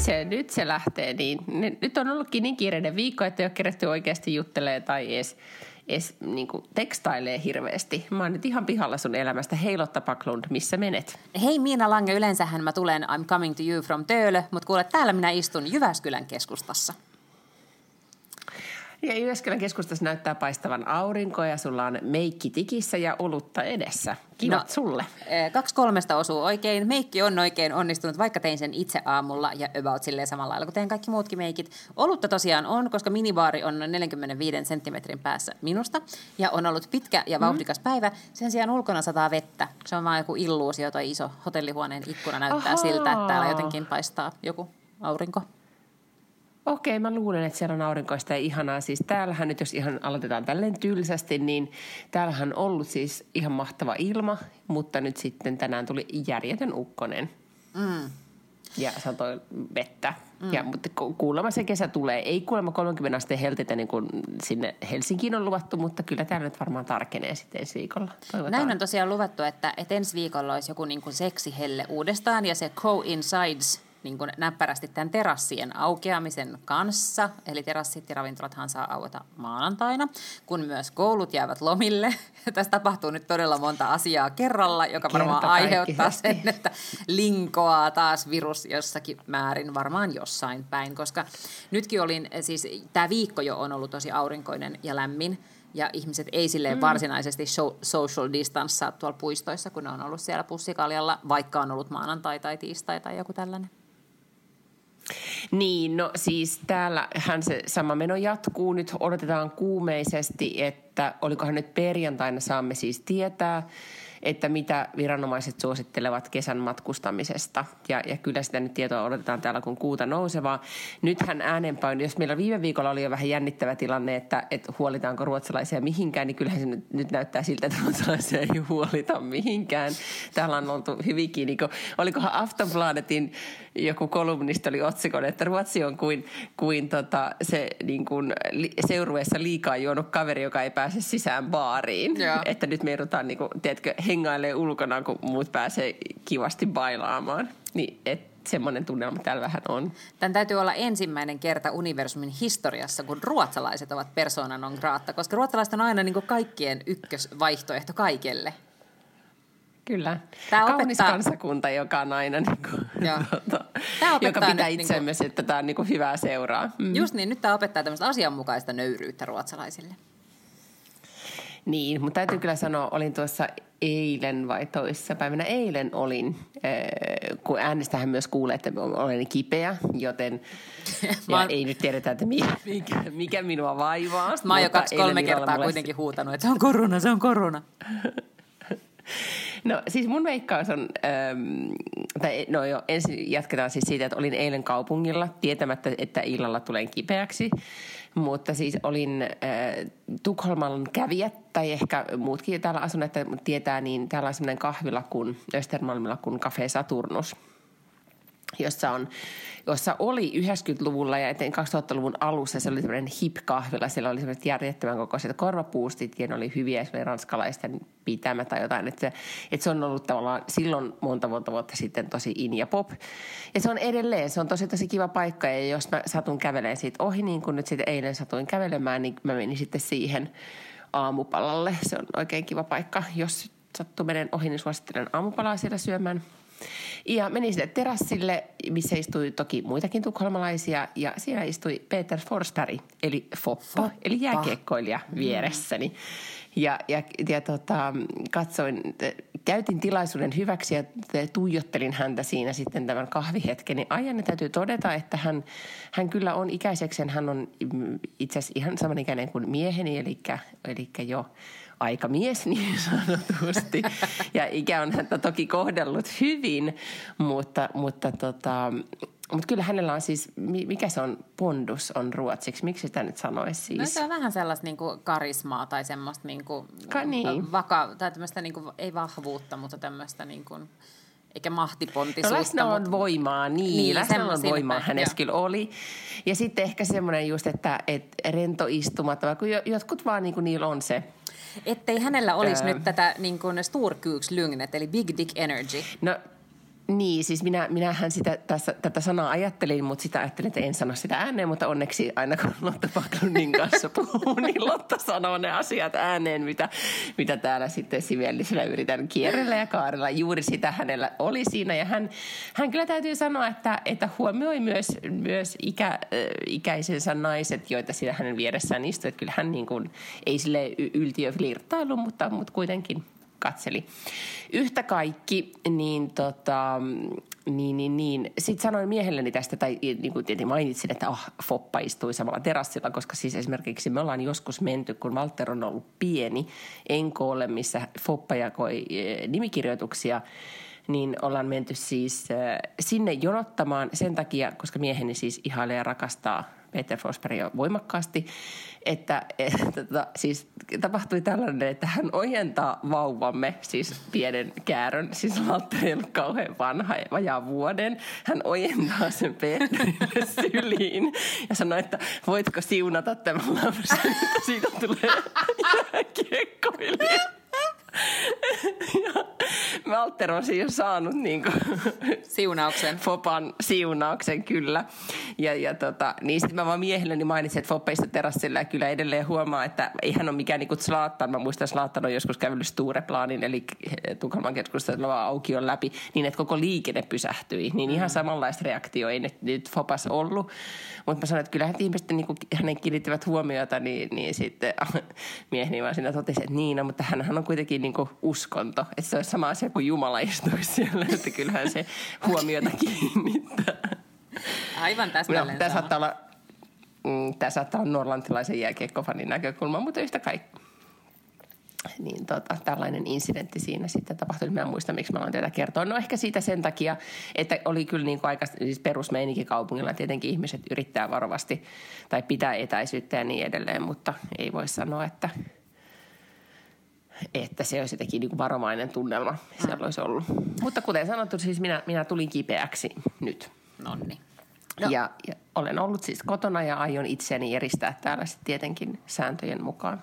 Se, nyt se lähtee niin. Nyt on ollutkin niin kiireinen viikko, että ei ole kerätty oikeasti juttelee tai edes, edes niin kuin tekstailee hirveästi. Mä oon nyt ihan pihalla sun elämästä. Hei Lotta Paklund, missä menet? Hei Miina Lange, yleensähän mä tulen I'm coming to you from Töölö, mutta kuule, täällä minä istun Jyväskylän keskustassa. Ja Jyväskylän keskustassa näyttää paistavan aurinko ja sulla on meikki tikissä ja olutta edessä. Kivat no, sulle. Eh, kaksi kolmesta osuu oikein. Meikki on oikein onnistunut, vaikka tein sen itse aamulla ja about silleen samalla lailla kuin teen kaikki muutkin meikit. Olutta tosiaan on, koska minibaari on noin 45 senttimetrin päässä minusta ja on ollut pitkä ja vauhdikas mm. päivä. Sen sijaan ulkona sataa vettä. Se on vaan joku illuusio, toi iso hotellihuoneen ikkuna näyttää Ahaa. siltä, että täällä jotenkin paistaa joku aurinko. Okei, mä luulen, että siellä on aurinkoista ja ihanaa. Siis täällähän nyt, jos ihan aloitetaan tälleen tylsästi, niin täällähän on ollut siis ihan mahtava ilma, mutta nyt sitten tänään tuli järjetön ukkonen. Mm. Ja satoi vettä. Mm. Ja, mutta kuulemma se kesä tulee. Ei kuulemma 30 asteen helteitä niin kuin sinne Helsinkiin on luvattu, mutta kyllä täällä nyt varmaan tarkenee sitten ensi viikolla. Toivotaan. Näin on tosiaan luvattu, että, että ensi viikolla olisi joku niin kuin seksihelle uudestaan ja se coincides – niin kuin näppärästi tämän terassien aukeamisen kanssa. Eli terassit ja ravintolathan saa aueta maanantaina, kun myös koulut jäävät lomille. Tässä tapahtuu nyt todella monta asiaa kerralla, joka varmaan aiheuttaa sen, että linkoaa taas virus jossakin määrin varmaan jossain päin. Koska nytkin olin, siis tämä viikko jo on ollut tosi aurinkoinen ja lämmin, ja ihmiset ei silleen mm. varsinaisesti show, social distanssaa tuolla puistoissa, kun ne on ollut siellä pussikaljalla, vaikka on ollut maanantai tai tiistai tai joku tällainen. Niin, no siis täällähän se sama meno jatkuu. Nyt odotetaan kuumeisesti, että olikohan nyt perjantaina saamme siis tietää, että mitä viranomaiset suosittelevat kesän matkustamisesta. Ja, ja kyllä sitä nyt tietoa odotetaan täällä kun kuuta nousevaa. Nythän äänenpäin, jos meillä viime viikolla oli jo vähän jännittävä tilanne, että, että huolitaanko ruotsalaisia mihinkään, niin kyllähän se nyt, nyt näyttää siltä, että ruotsalaisia ei huolita mihinkään. Täällä on oltu hyvinkin, niin kuin, olikohan Aftonbladetin joku kolumnisti oli otsikon, että Ruotsi on kuin, kuin tota, se niin kuin seurueessa liikaa juonut kaveri, joka ei pääse sisään baariin. Joo. Että nyt me joudutaan, niin kuin, tiedätkö, hengailee ulkona, kun muut pääsee kivasti bailaamaan. Niin, et semmoinen tunnelma täällä vähän on. Tämän täytyy olla ensimmäinen kerta universumin historiassa, kun ruotsalaiset ovat persona non grata, koska ruotsalaiset on aina niin kuin kaikkien ykkösvaihtoehto kaikelle. Kyllä. Tämä Kaunis opettaa... kansakunta, joka on aina, niin kuin, tuota, joka pitää itse niin kuin... että tämä on niin kuin hyvää seuraa. Mm. Just niin, nyt tämä opettaa tämmöistä asianmukaista nöyryyttä ruotsalaisille. Niin, mutta täytyy kyllä sanoa, olin tuossa eilen vai toissa päivänä eilen olin, kun äänestähän myös kuulee, että olen kipeä, joten ja oon... ei nyt tiedetä, että mikä, mikä minua vaivaa. Mä oon jo kaksi-kolme kertaa mulle... kuitenkin huutanut, että se on korona, se on korona. No siis mun veikkaus on, ähm, tai no jo ensin jatketaan siis siitä, että olin eilen kaupungilla tietämättä, että illalla tulen kipeäksi. Mutta siis olin äh, Tukholman kävijät, tai ehkä muutkin täällä asuneet tietää, niin täällä on semmoinen kahvila kuin Östermalmilla kuin Cafe Saturnus – jossa, on, jossa oli 90-luvulla ja 2000-luvun alussa se oli semmoinen hip-kahvila. Siellä oli semmoiset järjettömän kokoiset korvapuustit ja ne oli hyviä, oli ranskalaisten pitämä tai jotain. Että, että se on ollut tavallaan silloin monta monta vuotta sitten tosi in ja pop. Ja se on edelleen, se on tosi tosi kiva paikka ja jos mä satun kävelemään siitä ohi, niin kuin nyt sitten eilen satuin kävelemään, niin mä menin sitten siihen aamupalalle. Se on oikein kiva paikka. Jos sattuu menen ohi, niin suosittelen aamupalaa siellä syömään – ja menin sitten terassille, missä istui toki muitakin tukholmalaisia, ja siellä istui Peter Forstari, eli Foppa, Foppa. eli jääkiekkoilija mm. vieressäni. Ja, ja, ja tota, katsoin, käytin tilaisuuden hyväksi ja tuijottelin häntä siinä sitten tämän kahvihetken. Niin ajan täytyy todeta, että hän, hän kyllä on ikäiseksi, hän on itse asiassa ihan samanikäinen kuin mieheni, eli, eli jo aikamies niin sanotusti. Ja ikä on häntä toki kohdellut hyvin, mutta, mutta tota, mutta kyllä hänellä on siis, mikä se on, pondus on ruotsiksi, miksi sitä nyt sanoisi siis? No se on vähän sellaista niin kuin karismaa tai semmoista niin kuin, Ka, niin. vaka, tai tämmöistä niin kuin, ei vahvuutta, mutta tämmöistä niin kuin, eikä mahtipontisuutta. No läsnäolon mutta... voimaa, niin, niin läsnäolon voimaa hänessä kyllä oli. Ja sitten ehkä semmoinen just, että, että rento istumatta, kun jotkut vaan niin kuin niillä on se Ettei hänellä olisi öö. nyt tätä niin kuin storkukslygnet, eli big dick energy. No niin, siis minä, minähän sitä, tässä, tätä sanaa ajattelin, mutta sitä ajattelin, että en sano sitä ääneen, mutta onneksi aina kun Lotta Backlundin kanssa puhuu, niin Lotta sanoo ne asiat ääneen, mitä, mitä täällä sitten sivellisellä yritän kierrellä ja kaarella. Juuri sitä hänellä oli siinä ja hän, hän kyllä täytyy sanoa, että, että huomioi myös, myös ikä, ikäisensä naiset, joita siinä hänen vieressään istui. Että kyllä hän niin kuin, ei sille yltiöflirttailu, mutta, mutta kuitenkin katseli. Yhtä kaikki, niin tota, niin, niin, niin. Sitten sanoin miehelleni tästä, tai niin kuin tietenkin mainitsin, että oh, Foppa istui samalla terassilla, koska siis esimerkiksi me ollaan joskus menty, kun Walter on ollut pieni, Enkoolle, missä Foppa jakoi eh, nimikirjoituksia, niin ollaan menty siis eh, sinne jonottamaan sen takia, koska mieheni siis ihailee ja rakastaa Peter Forsberg voimakkaasti, että, että tota, siis tapahtui tällainen, että hän ojentaa vauvamme, siis pienen käärön, siis Valtteri ei ollut kauhean vanha, vajaa vuoden. Hän ojentaa sen Peterille syliin ja sanoi, että voitko siunata tämän lapsen, että siitä tulee jääkiekkoilija. ja Walter on siis saanut niin kuin, siunauksen. Fopan siunauksen, kyllä. Ja, ja tota, niin sitten mä vaan miehelleni mainitsin, että Foppeista terassilla ja kyllä edelleen huomaa, että ei hän ole mikään niin Zlatan. Mä muistan, että Zlatan on joskus kävellyt Stureplanin, eli Tukholman keskustella aukion läpi, niin että koko liikenne pysähtyi. Niin ihan mm. samanlaista reaktio ei nyt, nyt Fopas ollut. Mutta mä sanoin, että kyllähän ihmiset niin hänen kiinnittivät huomiota, niin, niin sitten mieheni vaan siinä totesi, että niin, no, mutta hän on kuitenkin niin uskonto. Että se olisi sama asia kuin Jumala istuisi siellä, että kyllähän se huomiota kiinnittää. Aivan täsmälleen no, tämä saattaa olla, mm, tämä saattaa olla norlantilaisen jääkiekkofanin näkökulma, mutta yhtä kaikki niin tota, tällainen incidentti siinä sitten tapahtui. Mä en muista, miksi mä aloin tätä kertoa. No ehkä siitä sen takia, että oli kyllä niin kuin aika siis perusmeininki kaupungilla. Tietenkin ihmiset yrittää varovasti tai pitää etäisyyttä ja niin edelleen, mutta ei voi sanoa, että, että se olisi jotenkin niin kuin varomainen tunnelma. Siellä mm. olisi ollut. Mutta kuten sanottu, siis minä, minä tulin kipeäksi nyt. Nonni. No. Ja, ja olen ollut siis kotona ja aion itseäni eristää täällä sitten tietenkin sääntöjen mukaan.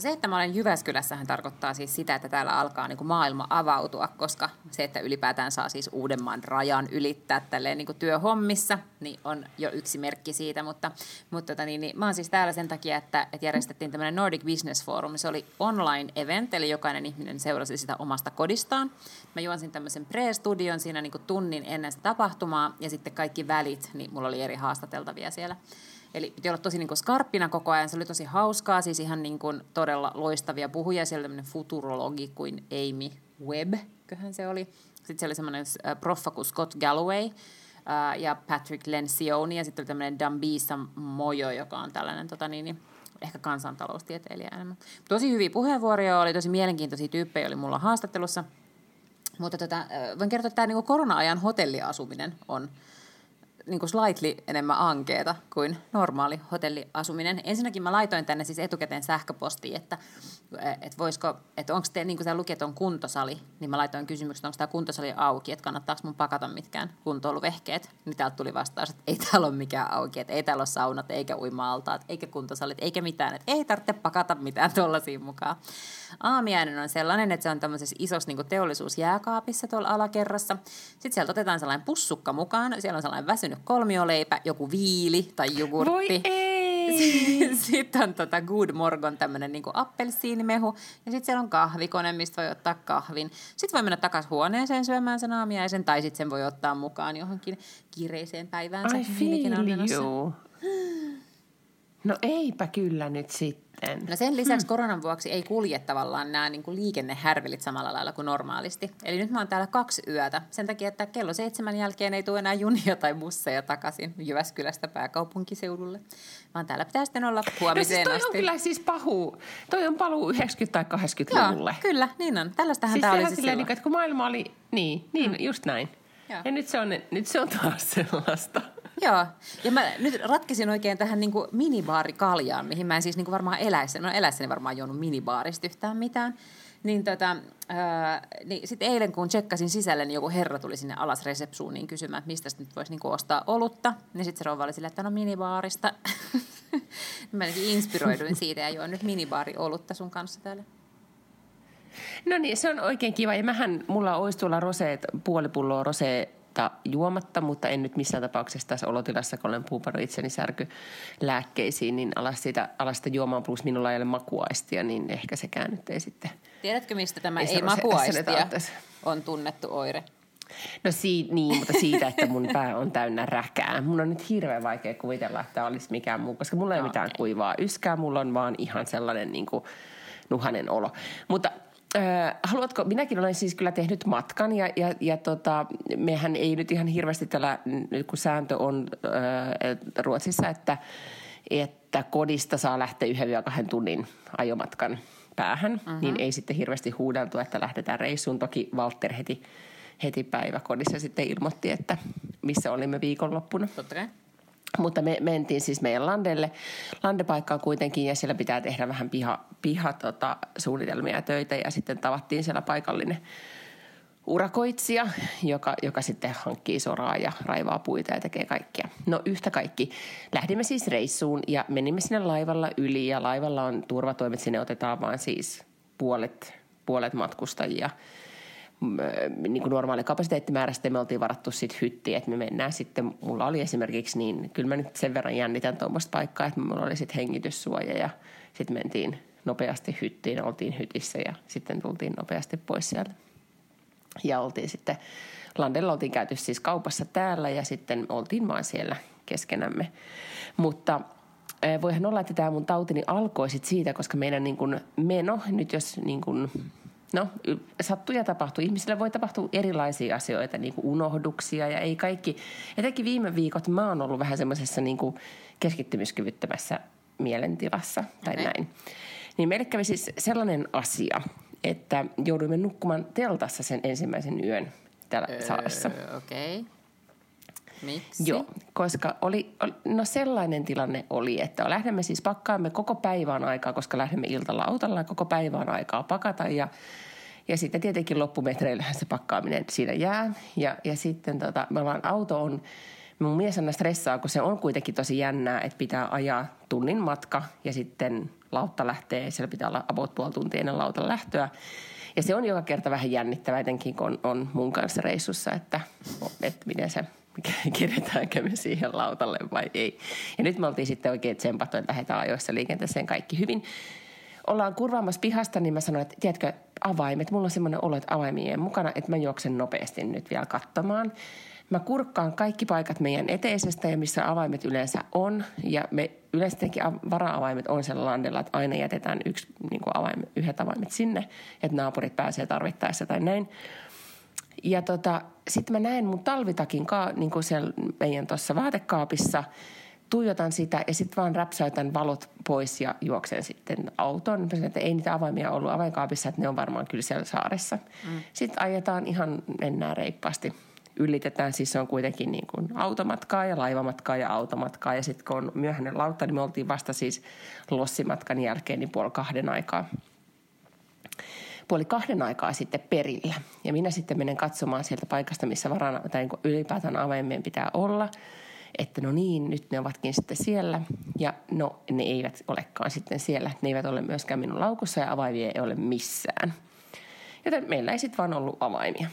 Se, että mä olen Jyväskylässähän tarkoittaa siis sitä, että täällä alkaa niin kuin maailma avautua, koska se, että ylipäätään saa siis Uudenmaan rajan ylittää tälleen niin kuin työhommissa, niin on jo yksi merkki siitä. Mutta, mutta tota niin, niin, mä oon siis täällä sen takia, että, että järjestettiin tämmöinen Nordic Business Forum. Se oli online event, eli jokainen ihminen seurasi sitä omasta kodistaan. Mä juonsin tämmöisen pre-studion siinä niin kuin tunnin ennen sitä tapahtumaa, ja sitten kaikki välit, niin mulla oli eri haastateltavia siellä. Eli piti olla tosi niin kuin skarppina koko ajan. Se oli tosi hauskaa, siis ihan niin kuin todella loistavia puhuja. Siellä tämmöinen futurologi kuin Amy Webb, köhän se oli. Sitten siellä oli semmoinen äh, proffa kuin Scott Galloway äh, ja Patrick Lencioni. Ja sitten oli tämmöinen Dambisa Mojo, joka on tällainen tota niin, niin ehkä kansantaloustieteilijä enemmän. Tosi hyviä puheenvuoroja, oli tosi mielenkiintoisia tyyppejä, oli mulla haastattelussa. Mutta tota, äh, voin kertoa, että tämä niin korona-ajan hotelliasuminen on niin kuin slightly enemmän ankeeta kuin normaali hotelliasuminen. Ensinnäkin mä laitoin tänne siis etukäteen sähköpostiin, että, että voisiko, että onko te, niin kuin luki, että on kuntosali, niin mä laitoin kysymyksen, onko tämä kuntosali auki, että kannattaako mun pakata mitkään kuntoiluvehkeet. Niin täältä tuli vastaus, että ei täällä ole mikään auki, että ei täällä ole saunat, eikä uima-altaat, eikä kuntosalit, eikä mitään, että ei tarvitse pakata mitään tuollaisia mukaan. Aamiainen on sellainen, että se on tämmöisessä isossa niin teollisuusjääkaapissa tuolla alakerrassa. Sitten sieltä otetaan sellainen pussukka mukaan, siellä on sellainen väsynyt kolmioleipä, joku viili tai jogurtti. Voi ei! sitten on tota Good Morgon tämmöinen niin appelsiinimehu. Ja sitten siellä on kahvikone, mistä voi ottaa kahvin. Sitten voi mennä takaisin huoneeseen syömään sen aamiaisen. Tai sitten sen voi ottaa mukaan johonkin kiireiseen päiväänsä. I feel you. No eipä kyllä nyt sitten. No sen lisäksi hmm. koronan vuoksi ei kulje tavallaan nämä niin kuin liikennehärvelit samalla lailla kuin normaalisti. Eli nyt mä oon täällä kaksi yötä. Sen takia, että kello seitsemän jälkeen ei tule enää junia tai busseja takaisin Jyväskylästä pääkaupunkiseudulle. Vaan täällä pitää sitten olla huomiseen no siis toi asti. on kyllä siis pahu. Toi on paluu 90- tai 80-luvulle. Joo, kyllä, niin on. Tällaistähän siis tämä oli siis silleen, niin, että kun maailma oli, niin, niin hmm. just näin. Joo. Ja nyt se, on, nyt se on taas sellaista. Joo, ja mä nyt ratkisin oikein tähän niin minibaarikaljaan, mihin mä en siis niin varmaan eläissäni, no eläissäni varmaan juonut minibaarista yhtään mitään. Niin, tota, ää, niin sitten eilen kun tsekkasin sisälle, niin joku herra tuli sinne alas resepsuuniin kysymään, että mistä nyt voisi niin ostaa olutta. Niin sitten se rouva oli silleen, että no minibaarista. mä inspiroiduin siitä ja juon nyt minibaari olutta sun kanssa täällä. No niin, se on oikein kiva. Ja mähän, mulla olisi tuolla roseet, puoli pulloa roseetta juomatta, mutta en nyt missään tapauksessa tässä olotilassa, kun olen puuparannut itseni särky lääkkeisiin, niin alas sitä, alas sitä juomaan, plus minulla ei ole makuaistia, niin ehkä sekään nyt ei sitten... Tiedätkö, mistä tämä ei, ei makuaistia on tunnettu oire? No siitä, niin, mutta siitä, että mun pää on täynnä räkää. Mun on nyt hirveän vaikea kuvitella, että olisi mikään muu, koska mulla ei ole mitään okay. kuivaa yskää, mulla on vaan ihan sellainen niin kuin, nuhanen olo. Mutta Äh, haluatko, minäkin olen siis kyllä tehnyt matkan ja, ja, ja tota, mehän ei nyt ihan hirveästi tällä, kun sääntö on äh, Ruotsissa, että, että kodista saa lähteä yhden kahden tunnin ajomatkan päähän, uh-huh. niin ei sitten hirveästi huudeltu, että lähdetään reissuun. Toki Walter heti, heti päiväkodissa sitten ilmoitti, että missä olimme viikonloppuna. Totta kai. Mutta me mentiin siis meidän landelle, landepaikkaan kuitenkin ja siellä pitää tehdä vähän piha, piha tota, suunnitelmia ja töitä ja sitten tavattiin siellä paikallinen urakoitsija, joka, joka sitten hankkii soraa ja raivaa puita ja tekee kaikkea. No yhtä kaikki. Lähdimme siis reissuun ja menimme sinne laivalla yli ja laivalla on turvatoimet, sinne otetaan vaan siis puolet, puolet matkustajia – niin kuin normaali kapasiteettimäärä, sitten me oltiin varattu sitten hytti, että me mennään sitten, mulla oli esimerkiksi niin, kyllä mä nyt sen verran jännitän tuommoista paikkaa, että mulla oli sitten hengityssuoja ja sitten mentiin nopeasti hyttiin, oltiin hytissä ja sitten tultiin nopeasti pois sieltä. Ja oltiin sitten, Landella oltiin käyty siis kaupassa täällä ja sitten oltiin vaan siellä keskenämme. Mutta voihan olla, että tämä mun tautini alkoi sit siitä, koska meidän niin kun meno, nyt jos niin kun No, sattuu ja tapahtuu. Ihmisille voi tapahtua erilaisia asioita, niin kuin unohduksia ja ei kaikki. Etenkin viime viikot mä oon ollut vähän semmoisessa niin kuin keskittymiskyvyttömässä mielentilassa tai okay. näin. Niin meille kävi siis sellainen asia, että jouduimme nukkumaan teltassa sen ensimmäisen yön täällä öö. Okei. Okay. Miksi? Joo, koska oli, no sellainen tilanne oli, että lähdemme siis pakkaamme koko päivän aikaa, koska lähdemme iltalla autolla koko päivän aikaa pakata ja ja sitten tietenkin loppumetreillähän se pakkaaminen siinä jää. Ja, ja sitten tota, me ollaan, auto on, mun mies aina stressaa, kun se on kuitenkin tosi jännää, että pitää ajaa tunnin matka ja sitten lautta lähtee, siellä pitää olla about puoli tuntia ennen lautan lähtöä. Ja se on joka kerta vähän jännittävää, etenkin kun on, on mun kanssa reissussa, että, että miten se keretäänkö me siihen lautalle vai ei. Ja nyt me oltiin sitten oikein tsempattu, että lähdetään ajoissa liikenteeseen kaikki hyvin. Ollaan kurvaamassa pihasta, niin mä sanoin, että tiedätkö, avaimet. Mulla on semmoinen olo, että avaimien mukana, että mä juoksen nopeasti nyt vielä katsomaan. Mä kurkkaan kaikki paikat meidän eteisestä ja missä avaimet yleensä on. Ja me yleensä vara-avaimet on siellä landella, että aina jätetään yksi, niin kuin avaim, yhdet avaimet sinne, että naapurit pääsee tarvittaessa tai näin. Ja tota, sitten mä näen mun talvitakin ka, niin kuin siellä meidän tuossa vaatekaapissa, tuijotan sitä ja sitten vaan räpsäytän valot pois ja juoksen sitten autoon. Mä sanoin, että ei niitä avaimia ollut avainkaapissa, että ne on varmaan kyllä siellä saaressa. Mm. Sitten ajetaan ihan, mennään reippaasti. Ylitetään, siis se on kuitenkin niin kuin automatkaa ja laivamatkaa ja automatkaa. Ja sitten kun on myöhäinen lautta, niin me oltiin vasta siis lossimatkan jälkeen niin puoli kahden aikaa puoli kahden aikaa sitten perillä. Ja minä sitten menen katsomaan sieltä paikasta, missä varana, tai niin ylipäätään avaimien pitää olla, että no niin, nyt ne ovatkin sitten siellä. Ja no, ne eivät olekaan sitten siellä. Ne eivät ole myöskään minun laukussa ja avaimia ei ole missään. Joten meillä ei sitten vaan ollut avaimia.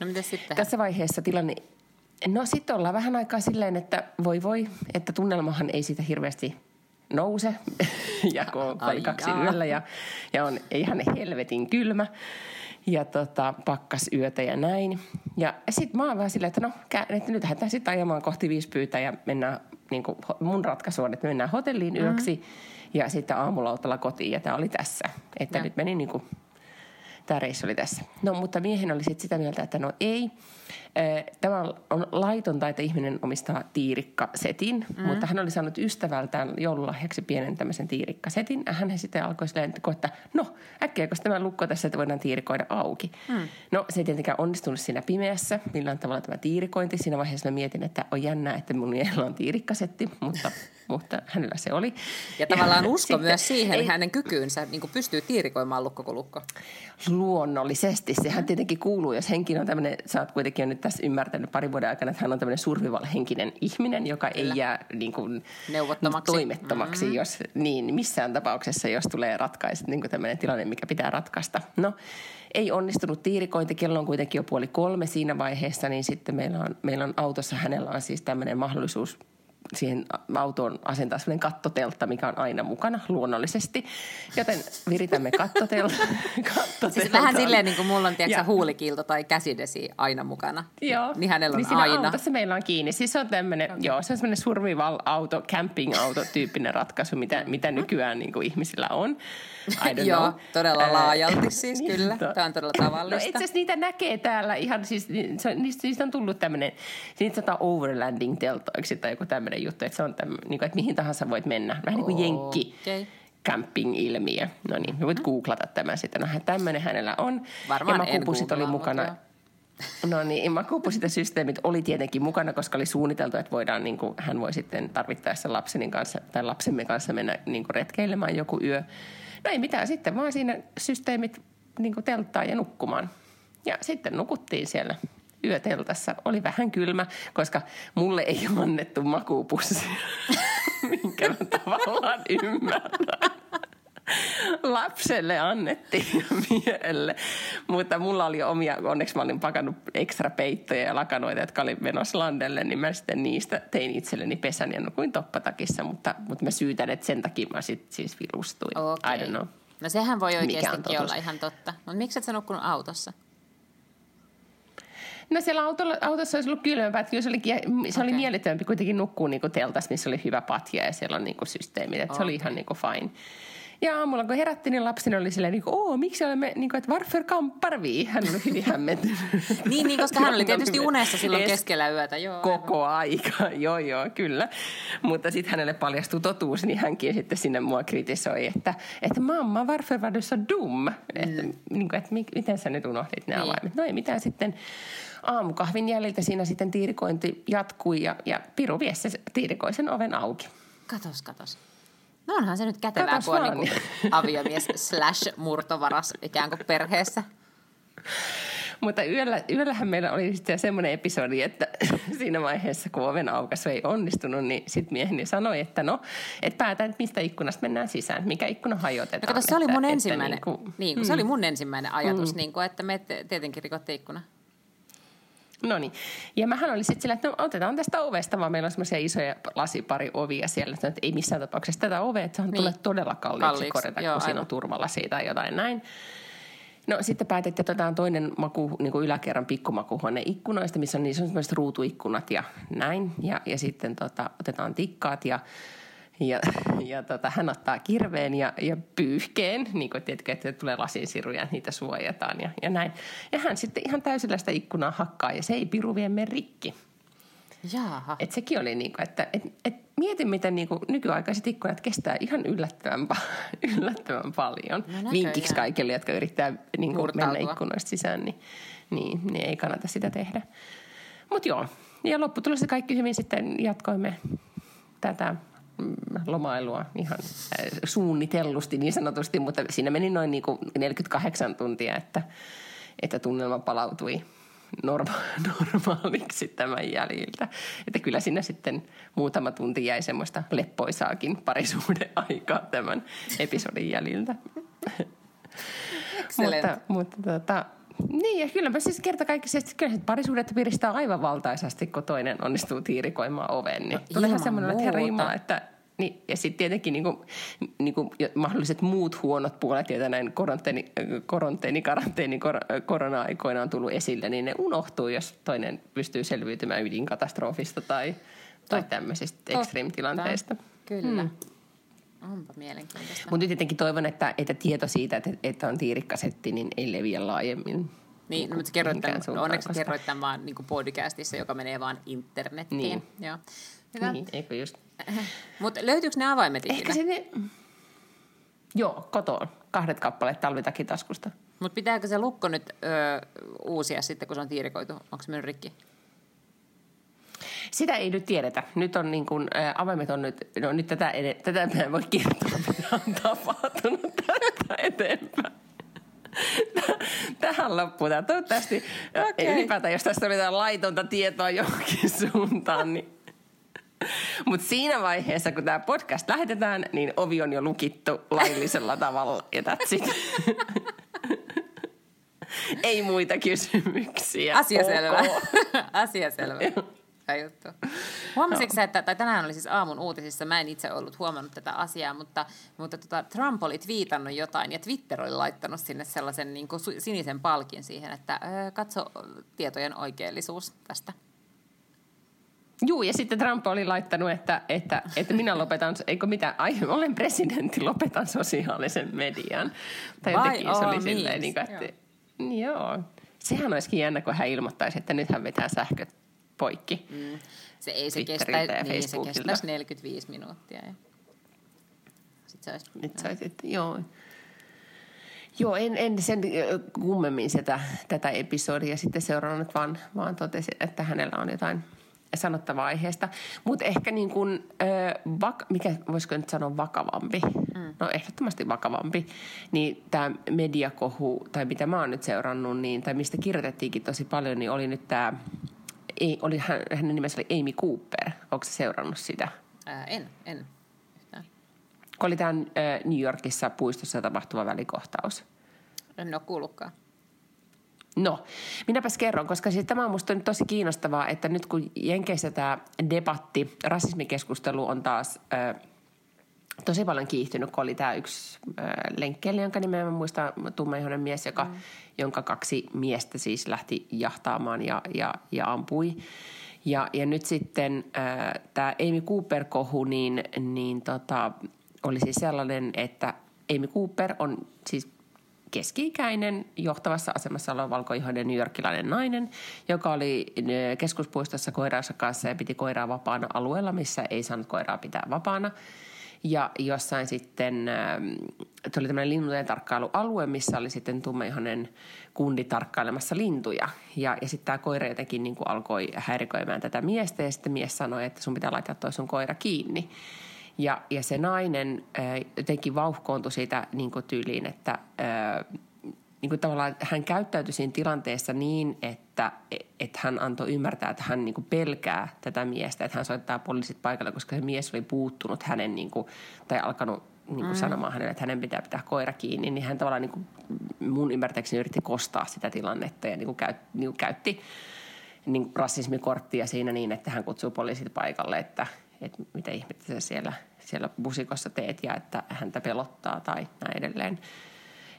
No mitä sitten? Tässä vaiheessa tilanne No sitten ollaan vähän aikaa silleen, että voi voi, että tunnelmahan ei sitä hirveästi nouse ja kun on kaksi yöllä ja, ja on ihan helvetin kylmä ja tota, pakkas yötä ja näin. Ja sitten mä oon vähän silleen, että no, että nyt lähdetään sitten ajamaan kohti viisi pyytä ja mennään, niin kuin, mun ratkaisu on, että mennään hotelliin mm-hmm. yöksi ja sitten aamulautalla kotiin ja tämä oli tässä. Että ja. nyt meni niin kuin tämä reissu oli tässä. No, mutta miehen oli sitten sitä mieltä, että no ei. Tämä on laitonta, että ihminen omistaa tiirikkasetin, mm. mutta hän oli saanut ystävältään joululahjaksi pienen tämmöisen tiirikkasetin. Hän sitten alkoi silleen, että no äkkiä, koska tämä lukko tässä, että voidaan tiirikoida auki. Mm. No se ei tietenkään onnistunut siinä pimeässä, millään tavalla tämä tiirikointi. Siinä vaiheessa mä mietin, että on jännää, että mun miehellä on tiirikkasetti, mutta mutta hänellä se oli. Ja tavallaan ja usko sitten, myös siihen ei, hänen kykyynsä, niin kuin pystyy tiirikoimaan lukko Luonnollisesti. Sehän tietenkin kuuluu, jos henki on tämmöinen, sä oot kuitenkin jo nyt tässä ymmärtänyt parin vuoden aikana, että hän on tämmöinen survival-henkinen ihminen, joka Kyllä. ei jää niin kuin, Neuvottomaksi. toimettomaksi, mm-hmm. jos niin, missään tapauksessa, jos tulee ratkaiset niin tämmöinen tilanne, mikä pitää ratkaista. No, ei onnistunut tiirikointi, kello on kuitenkin jo puoli kolme siinä vaiheessa, niin sitten meillä on, meillä on autossa, hänellä on siis tämmöinen mahdollisuus siihen autoon asentaa sellainen kattoteltta, mikä on aina mukana luonnollisesti. Joten viritämme kattotelta. kattotelta. Siis vähän silleen niin kuin mulla on tiedätkö, huulikilto tai käsidesi aina mukana. Joo. Niin hänellä on niin aina. autossa meillä on kiinni. Siis se on tämmöinen, okay. joo, se on semmoinen survival-auto, camping-auto tyyppinen ratkaisu, mitä, mitä nykyään niin kuin ihmisillä on. Joo, todella laajalti siis kyllä. Tämä on todella tavallista. No itse asiassa niitä näkee täällä ihan, siis niistä, niistä on tullut tämmöinen, niitä sanotaan overlanding teltoiksi tai joku tämmöinen juttu, että se on tämmöinen, niin kuin, että mihin tahansa voit mennä. Vähän niin kuin jenkki. Okay camping-ilmiö. No niin, voit googlata tämän sitten. No tämmöinen hänellä on. Varmaan ja makupusit oli mukana. Mutta... No niin, makupusit ja systeemit oli tietenkin mukana, koska oli suunniteltu, että voidaan, niin kuin, hän voi sitten tarvittaessa lapseni kanssa tai lapsemme kanssa mennä niin kuin retkeilemään joku yö. No ei mitään, sitten vaan siinä systeemit niin telttaa ja nukkumaan. Ja sitten nukuttiin siellä yöteltassa. Oli vähän kylmä, koska mulle ei annettu makuupussia, minkä mä tavallaan ymmärrän. Lapselle annettiin miehelle, mutta mulla oli omia, onneksi mä olin pakannut ekstra peittoja ja lakanoita, jotka oli menossa landelle, niin mä sitten niistä tein itselleni pesän ja nukuin toppatakissa, mutta, mutta mä syytän, että sen takia mä sit siis vilustuin. Okay. I don't know. No sehän voi oikeastikin olla ihan totta. Mutta miksi et sä nukkunut autossa? No siellä autolla, autossa olisi ollut kylmempää, että se oli, se okay. oli mielettömämpi kuitenkin nukkua niin teltas, missä oli hyvä patja ja siellä on niin systeemit, että okay. se oli ihan niin kuin fine. Ja aamulla kun herättiin, niin lapseni oli silleen, niin kuin, oo, miksi olemme, niin kuin, että varför kamparvi? Hän oli hyvin hämmentynyt. niin, niin, koska hän oli tietysti unessa silloin es, keskellä yötä. Joo, koko aivan. aika, joo joo, kyllä. Mutta sitten hänelle paljastui totuus, niin hänkin sitten sinne mua kritisoi, että, että mamma, varför var du så dum? Mm. Että, niin kuin, että miten sä nyt unohdit nämä niin. avaimet? No ei mitään sitten aamukahvin jäljiltä siinä sitten tiirikointi jatkui ja, ja Piru viesi tiirikoisen oven auki. Katos, katos. No onhan se nyt kätevää, kun on niin aviomies slash murtovaras ikään kuin perheessä. Mutta yöllä, yöllähän meillä oli sitten semmoinen episodi, että siinä vaiheessa, kun oven aukaisu ei onnistunut, niin sitten mieheni sanoi, että no, että päätän, että mistä ikkunasta mennään sisään, mikä ikkuna hajotetaan. No kato, se oli mun että, ensimmäinen, että niin kuin, niin, mm. se oli mun ensimmäinen ajatus, mm. niin kuin, että me tietenkin rikotte ikkuna. No niin. Ja mähän olin sitten sillä, että no, otetaan tästä ovesta, vaan meillä on semmoisia isoja lasipari ovia siellä, että ei missään tapauksessa tätä ovea, että sehän niin. tulee todella kalliiksi, kalliiksi. korjata, Joo, kun aivan. siinä on turvalasi tai jotain näin. No sitten päätettiin, että otetaan toinen maku, niin kuin yläkerran pikkumakuhuone ikkunoista, missä on niin semmoiset ruutuikkunat ja näin. Ja, ja sitten tota, otetaan tikkaat ja ja, ja tota, hän ottaa kirveen ja, ja pyyhkeen, niin kuin tiedätkö, että tulee lasinsiruja, niitä suojataan ja, ja näin. Ja hän sitten ihan täysillä sitä ikkunaa hakkaa ja se ei piru vie rikki. Jaaha. Et sekin oli niin kuin, että et, et mieti, miten niin kuin nykyaikaiset ikkunat kestää ihan yllättävän, yllättävän paljon. No Vinkiksi kaikille, jotka yrittää niin kuin mennä ikkunoista sisään, niin, niin, niin ei kannata sitä tehdä. Mutta joo, ja lopputulossa kaikki hyvin sitten jatkoimme tätä lomailua ihan äh, suunnitellusti niin sanotusti, mutta siinä meni noin niin kuin 48 tuntia, että, että tunnelma palautui norma- normaaliksi tämän jäljiltä. Että kyllä siinä sitten muutama tunti jäi semmoista leppoisaakin parisuuden aikaa tämän episodin jäljiltä. mutta, mutta tota, niin, ja kyllä mä siis kerta kaikki, siis kyllä se parisuudet piristää aivan valtaisasti, kun toinen onnistuu tiirikoimaan oven. Niin no, tulee semmoinen, että herra että niin, ja sitten tietenkin niin kuin, niin kuin mahdolliset muut huonot puolet, joita näin koronteeni, koronteeni karanteeni, kor, korona-aikoina on tullut esille, niin ne unohtuu, jos toinen pystyy selviytymään ydinkatastrofista tai, tai tämmöisistä ekstreemitilanteista. Kyllä. Hmm. Onpa mielenkiintoista. Mutta tietenkin toivon, että, että tieto siitä, että, että on tiirikkasetti, niin ei leviä laajemmin. Niin, no, mutta kerroit tämän, onneksi koska- kerroit tämän vaan niin podcastissa, joka menee vaan internettiin. Niin. Joo. Hyvä. Niin, eikö just? Mutta löytyykö ne avaimet Ehkä ikinä? se ne... Joo, kotoon. Kahdet kappaleet talvitakitaskusta. Mutta pitääkö se lukko nyt ö, uusia sitten, kun se on tiirikoitu? Onko se mennyt rikki? Sitä ei nyt tiedetä. Nyt on niin kuin, ä, avaimet on nyt, no nyt tätä, ed- tätä mä en voi kertoa, mitä on tapahtunut tästä eteenpäin. Tähän loppuu tämä. Toivottavasti okay. ylipäätään, jos tästä jotain laitonta tietoa johonkin suuntaan, niin mutta siinä vaiheessa, kun tämä podcast lähetetään, niin ovi on jo lukittu laillisella tavalla ja that's it. Ei muita kysymyksiä. Asia selvä. Asia selvä. Hyvä juttu. Huomasitko sä, että, tai tänään oli siis aamun uutisissa, mä en itse ollut huomannut tätä asiaa, mutta, mutta tota, Trump oli twiitannut jotain ja Twitter oli laittanut sinne sellaisen niin kuin, sinisen palkin siihen, että ö, katso tietojen oikeellisuus tästä. Juu, ja sitten Trump oli laittanut, että, että, että minä lopetan, eikö mitä, ai, olen presidentti, lopetan sosiaalisen median. Tai jotenkin se all oli silleen, means, niin kuin, että, joo. Sehän olisikin jännä, kun hän ilmoittaisi, että nyt hän vetää sähköt poikki. Mm. Se ei se kestä, ja niin, se kestäisi 45 minuuttia. Ja... Sitten sä olisit, että joo. Joo, en, en sen kummemmin sitä, tätä episodia sitten seurannut, vaan, vaan totesin, että hänellä on jotain sanottavaa aiheesta. Mutta ehkä niin kuin, ö, vak, mikä voisiko nyt sanoa vakavampi, mm. no ehdottomasti vakavampi, niin tämä mediakohu, tai mitä mä oon nyt seurannut, niin, tai mistä kirjoitettiinkin tosi paljon, niin oli nyt tämä, ei, oli, hän, hänen nimensä oli Amy Cooper. Onko se seurannut sitä? ää, en, en yhtään. Kun oli tämä New Yorkissa puistossa tapahtuva välikohtaus. En ole kuullutkaan. No, minäpäs kerron, koska siis tämä on minusta nyt tosi kiinnostavaa, että nyt kun Jenkeissä tämä debatti, rasismikeskustelu on taas ö, tosi paljon kiihtynyt, kun oli tämä yksi lenkkeilijä, jonka nimeä mä muistan, tummaihoinen mies, joka, mm. jonka kaksi miestä siis lähti jahtaamaan ja, ja, ja ampui. Ja, ja nyt sitten äh, tämä Amy Cooper-kohu, niin, niin tota, oli siis sellainen, että Amy Cooper on siis keski-ikäinen, johtavassa asemassa oleva valkoihoinen newyorkilainen nainen, joka oli keskuspuistossa koiransa kanssa ja piti koiraa vapaana alueella, missä ei saanut koiraa pitää vapaana. Ja jossain sitten ähm, tuli tämmöinen lintujen tarkkailualue, missä oli sitten tummeihoinen kundi tarkkailemassa lintuja. Ja, ja sitten tämä koira jotenkin niin kuin alkoi häiriköimään tätä miestä ja sitten mies sanoi, että sun pitää laittaa toi sun koira kiinni. Ja, ja se nainen äh, jotenkin vauhkoontui siitä niin kuin tyyliin, että äh, niin kuin tavallaan hän käyttäytyi siinä tilanteessa niin, että, että hän antoi ymmärtää, että hän niin kuin pelkää tätä miestä, että hän soittaa poliisit paikalle, koska se mies oli puuttunut hänen niin kuin, tai alkanut niin kuin mm. sanomaan hänelle, että hänen pitää pitää koira kiinni, niin hän tavallaan niin kuin, mun ymmärtääkseni yritti kostaa sitä tilannetta ja niin kuin, käyt, niin kuin käytti niin kuin rasismikorttia siinä niin, että hän kutsuu poliisit paikalle, että, että mitä ihmettä sä siellä, siellä busikossa teet ja että häntä pelottaa tai näin edelleen.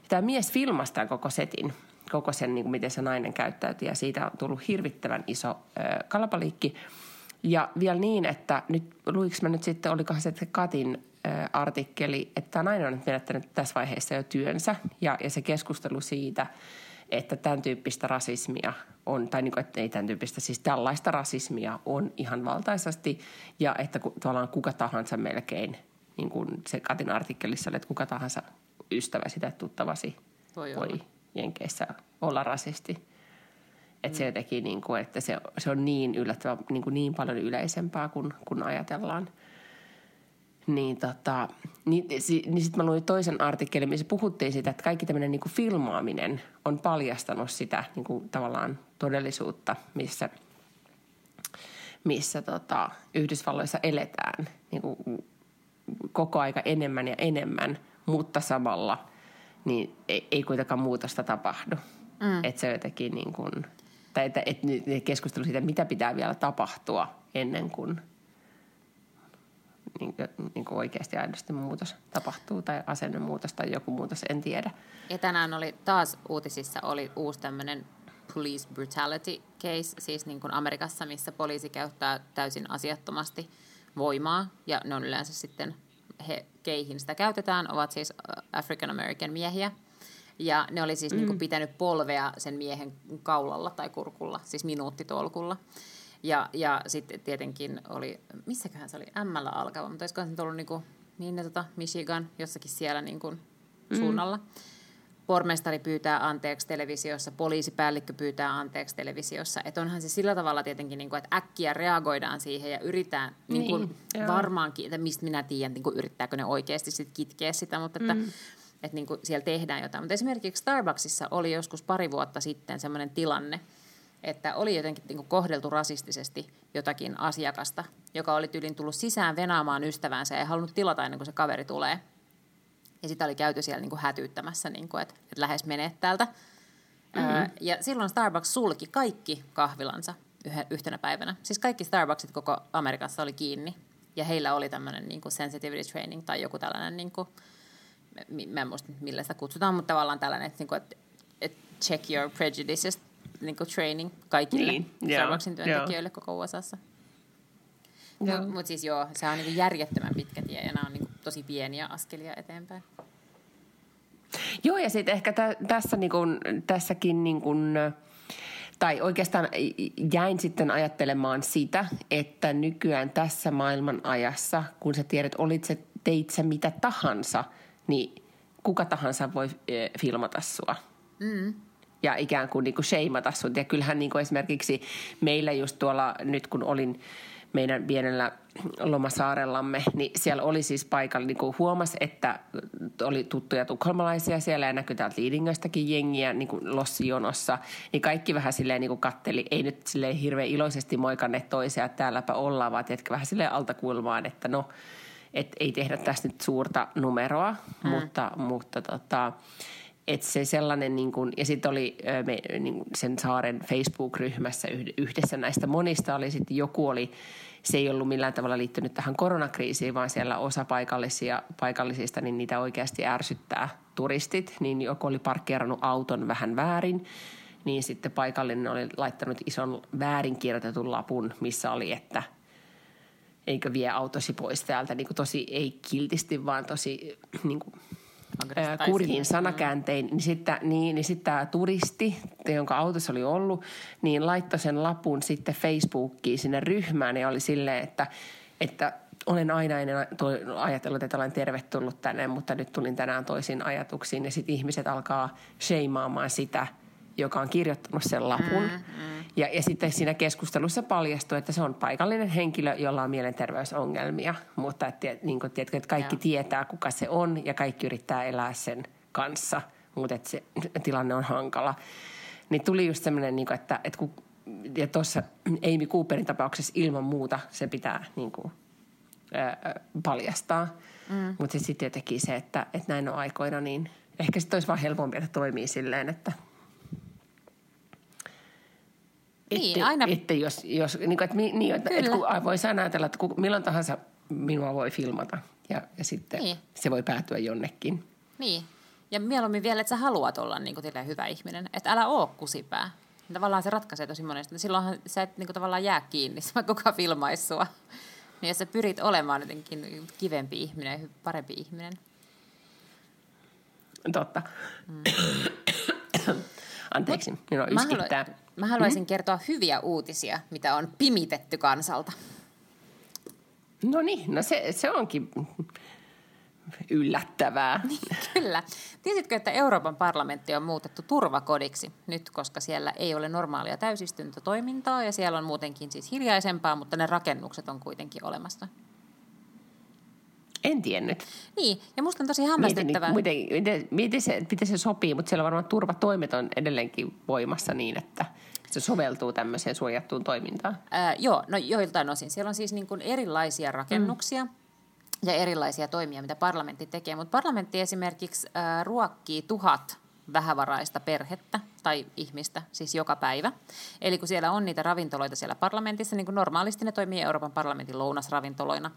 Tämä mies filmasi tämän koko setin, koko sen, niin kuin miten se nainen käyttäytyi, ja siitä on tullut hirvittävän iso ö, kalapaliikki. Ja vielä niin, että nyt luiks mä nyt sitten, olikohan se Katin ö, artikkeli, että tämä nainen on nyt menettänyt tässä vaiheessa jo työnsä, ja, ja se keskustelu siitä, että tämän tyyppistä rasismia on, tai niin kuin, että ei tämän tyyppistä, siis tällaista rasismia on ihan valtaisasti, ja että tavallaan kuka tahansa melkein, niin kuin se Katin artikkelissa oli, että kuka tahansa ystäväsi tai tuttavasi Voi voi, olla. Jenkeissä olla rasisti. Että se jotenkin, niin kuin, että se, se on niin yllättävän, niin, kuin niin paljon yleisempää kuin, kuin ajatellaan. Niin, tota, niin, niin sitten mä luin toisen artikkelin, missä puhuttiin siitä, että kaikki tämmöinen niin filmaaminen on paljastanut sitä niin kuin, tavallaan todellisuutta, missä, missä tota, Yhdysvalloissa eletään niin kuin, koko aika enemmän ja enemmän, mutta samalla niin ei, ei kuitenkaan muutosta tapahdu. Mm. Että se jotenkin niin kuin, tai että, että nyt keskustelu siitä, mitä pitää vielä tapahtua ennen kuin niin kuin, niin kuin oikeasti aidosti muutos tapahtuu tai asennemuutos tai joku muutos, en tiedä. Ja tänään oli taas uutisissa oli uusi tämmöinen police brutality case, siis niin kuin Amerikassa, missä poliisi käyttää täysin asiattomasti voimaa, ja ne on yleensä sitten he, keihin sitä käytetään, ovat siis African American miehiä. Ja ne oli siis mm. niin kuin pitänyt polvea sen miehen kaulalla tai kurkulla, siis minuuttitolkulla. Ja, ja sitten tietenkin oli, missäköhän se oli, M alkava, mutta olisiko se ollut niin kuin, minne tota, Michigan, jossakin siellä niin kuin suunnalla. Mm pormestari pyytää anteeksi televisiossa, poliisipäällikkö pyytää anteeksi televisiossa. Että onhan se sillä tavalla tietenkin, niin kuin, että äkkiä reagoidaan siihen ja yritetään niin kuin niin, varmaankin, että mistä minä tiedän, niin kuin, yrittääkö ne oikeasti sit kitkeä sitä, mutta että, mm. että niin kuin siellä tehdään jotain. Mutta esimerkiksi Starbucksissa oli joskus pari vuotta sitten sellainen tilanne, että oli jotenkin niin kuin kohdeltu rasistisesti jotakin asiakasta, joka oli tyylin tullut sisään venaamaan ystävänsä ja ei halunnut tilata ennen kuin se kaveri tulee – ja sitä oli käyty siellä niin kuin hätyyttämässä, niin kuin, että, että lähes menet täältä. Mm-hmm. ja silloin Starbucks sulki kaikki kahvilansa yhtenä päivänä. Siis kaikki Starbucksit koko Amerikassa oli kiinni. Ja heillä oli tämmöinen niin kuin sensitivity training tai joku tällainen, niin kuin, mä en muista millä sitä kutsutaan, mutta tavallaan tällainen, että, niin kuin, että, että check your prejudices niin kuin training kaikille niin, Starbucksin työntekijöille joo. koko USAssa. Mutta mut siis joo, se on niin järjettömän pitkä tie ja nämä on niin tosi pieniä askelia eteenpäin. Joo, ja sitten ehkä tä, tässä niin kun, tässäkin niin kun, tai oikeastaan jäin sitten ajattelemaan sitä, että nykyään tässä maailman ajassa, kun sä tiedät, olit se, teit sä mitä tahansa, niin kuka tahansa voi filmata sua. Mm. Ja ikään kuin, niin kuin sheimata sut. Ja kyllähän niin kuin esimerkiksi meillä just tuolla, nyt kun olin meidän pienellä lomasaarellamme, niin siellä oli siis paikalla, niin kuin huomasi, että oli tuttuja tukholmalaisia siellä ja näkyi täältä Liidingöstäkin jengiä niin kuin lossijonossa, niin kaikki vähän silleen niin kuin katteli, ei nyt silleen hirveän iloisesti moikanneet toisia, että täälläpä ollaan, vaan tiedätkö, vähän silleen altakulmaan, että no, et ei tehdä tästä nyt suurta numeroa, mm. mutta, mutta tota, että se sellainen, niin kuin, ja sitten oli me, niin sen saaren Facebook-ryhmässä yhdessä näistä monista oli sitten joku oli, se ei ollut millään tavalla liittynyt tähän koronakriisiin, vaan siellä osa paikallisia, paikallisista, niin niitä oikeasti ärsyttää turistit, niin joku oli parkkeerannut auton vähän väärin, niin sitten paikallinen oli laittanut ison väärinkirjoitetun lapun, missä oli, että eikö vie autosi pois täältä, niin kuin tosi ei kiltisti, vaan tosi niin kuin, kurjin sanakääntein, niin sitten niin, niin sit tämä turisti, jonka autossa oli ollut, niin laittoi sen lapun sitten Facebookiin sinne ryhmään ja oli silleen, että, että olen aina ajatellut, että olen tervetullut tänne, mutta nyt tulin tänään toisiin ajatuksiin ja sitten ihmiset alkaa sheimaamaan sitä – joka on kirjoittanut sen lapun. Mm, mm. Ja, ja sitten siinä keskustelussa paljastui, että se on paikallinen henkilö, jolla on mielenterveysongelmia. Mutta että, niin kuin, tiedätkö, että kaikki Joo. tietää, kuka se on ja kaikki yrittää elää sen kanssa. Mutta että se tilanne on hankala. Niin tuli just semmoinen, niin että, että kun, ja tuossa Amy Cooperin tapauksessa ilman muuta se pitää niin kuin, ää, paljastaa. Mm. Mutta sitten jotenkin se, että, että näin on aikoina, niin ehkä sitten olisi vaan helpompi, että toimii silleen, että – niin, että, aina... että jos, jos niin kuin, että, niin, että, että kun voi ajatella, että kun, milloin tahansa minua voi filmata ja, ja sitten niin. se voi päätyä jonnekin. Niin, ja mieluummin vielä, että sä haluat olla niin kuin, hyvä ihminen, että älä oo kusipää. Tavallaan se ratkaisee tosi monesti. Silloinhan sä et niin kuin, tavallaan jää kiinni, mä kukaan filmaisi sua. Niin jos sä pyrit olemaan jotenkin kivempi ihminen, parempi ihminen. Totta. Mm. Anteeksi, minua yskittää. Mä, mä haluaisin mm-hmm. kertoa hyviä uutisia, mitä on pimitetty kansalta. No niin, no se, se onkin yllättävää. Niin, kyllä. Tiesitkö, että Euroopan parlamentti on muutettu turvakodiksi nyt, koska siellä ei ole normaalia täysistuntotoimintaa ja siellä on muutenkin siis hiljaisempaa, mutta ne rakennukset on kuitenkin olemassa? En tiennyt. Niin, ja musta on tosi hämmästyttävää. Mietin, miten, miten, miten, se, miten se sopii, mutta siellä varmaan turvatoimet on edelleenkin voimassa niin, että se soveltuu tämmöiseen suojattuun toimintaan. Ää, joo, no joiltain osin. Siellä on siis niin kuin erilaisia rakennuksia. Mm ja erilaisia toimia, mitä parlamentti tekee. Mutta parlamentti esimerkiksi äh, ruokkii tuhat vähävaraista perhettä tai ihmistä, siis joka päivä. Eli kun siellä on niitä ravintoloita siellä parlamentissa, niin kuin normaalisti ne toimii Euroopan parlamentin lounasravintoloina,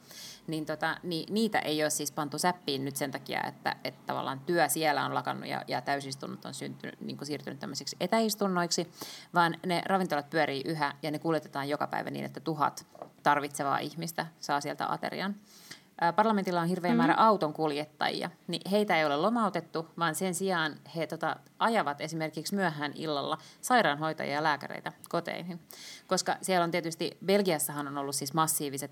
niin, tota, niin niitä ei ole siis pantu säppiin nyt sen takia, että, että tavallaan työ siellä on lakannut ja, ja täysistunnot on syntynyt, niin kuin siirtynyt tämmöisiksi etäistunnoiksi, vaan ne ravintolat pyörii yhä ja ne kuljetetaan joka päivä niin, että tuhat tarvitsevaa ihmistä saa sieltä aterian. Parlamentilla on hirveä määrä mm-hmm. auton kuljettajia, niin heitä ei ole lomautettu, vaan sen sijaan he tota, ajavat esimerkiksi myöhään illalla sairaanhoitajia ja lääkäreitä koteihin. Koska siellä on tietysti, Belgiassahan on ollut siis massiiviset,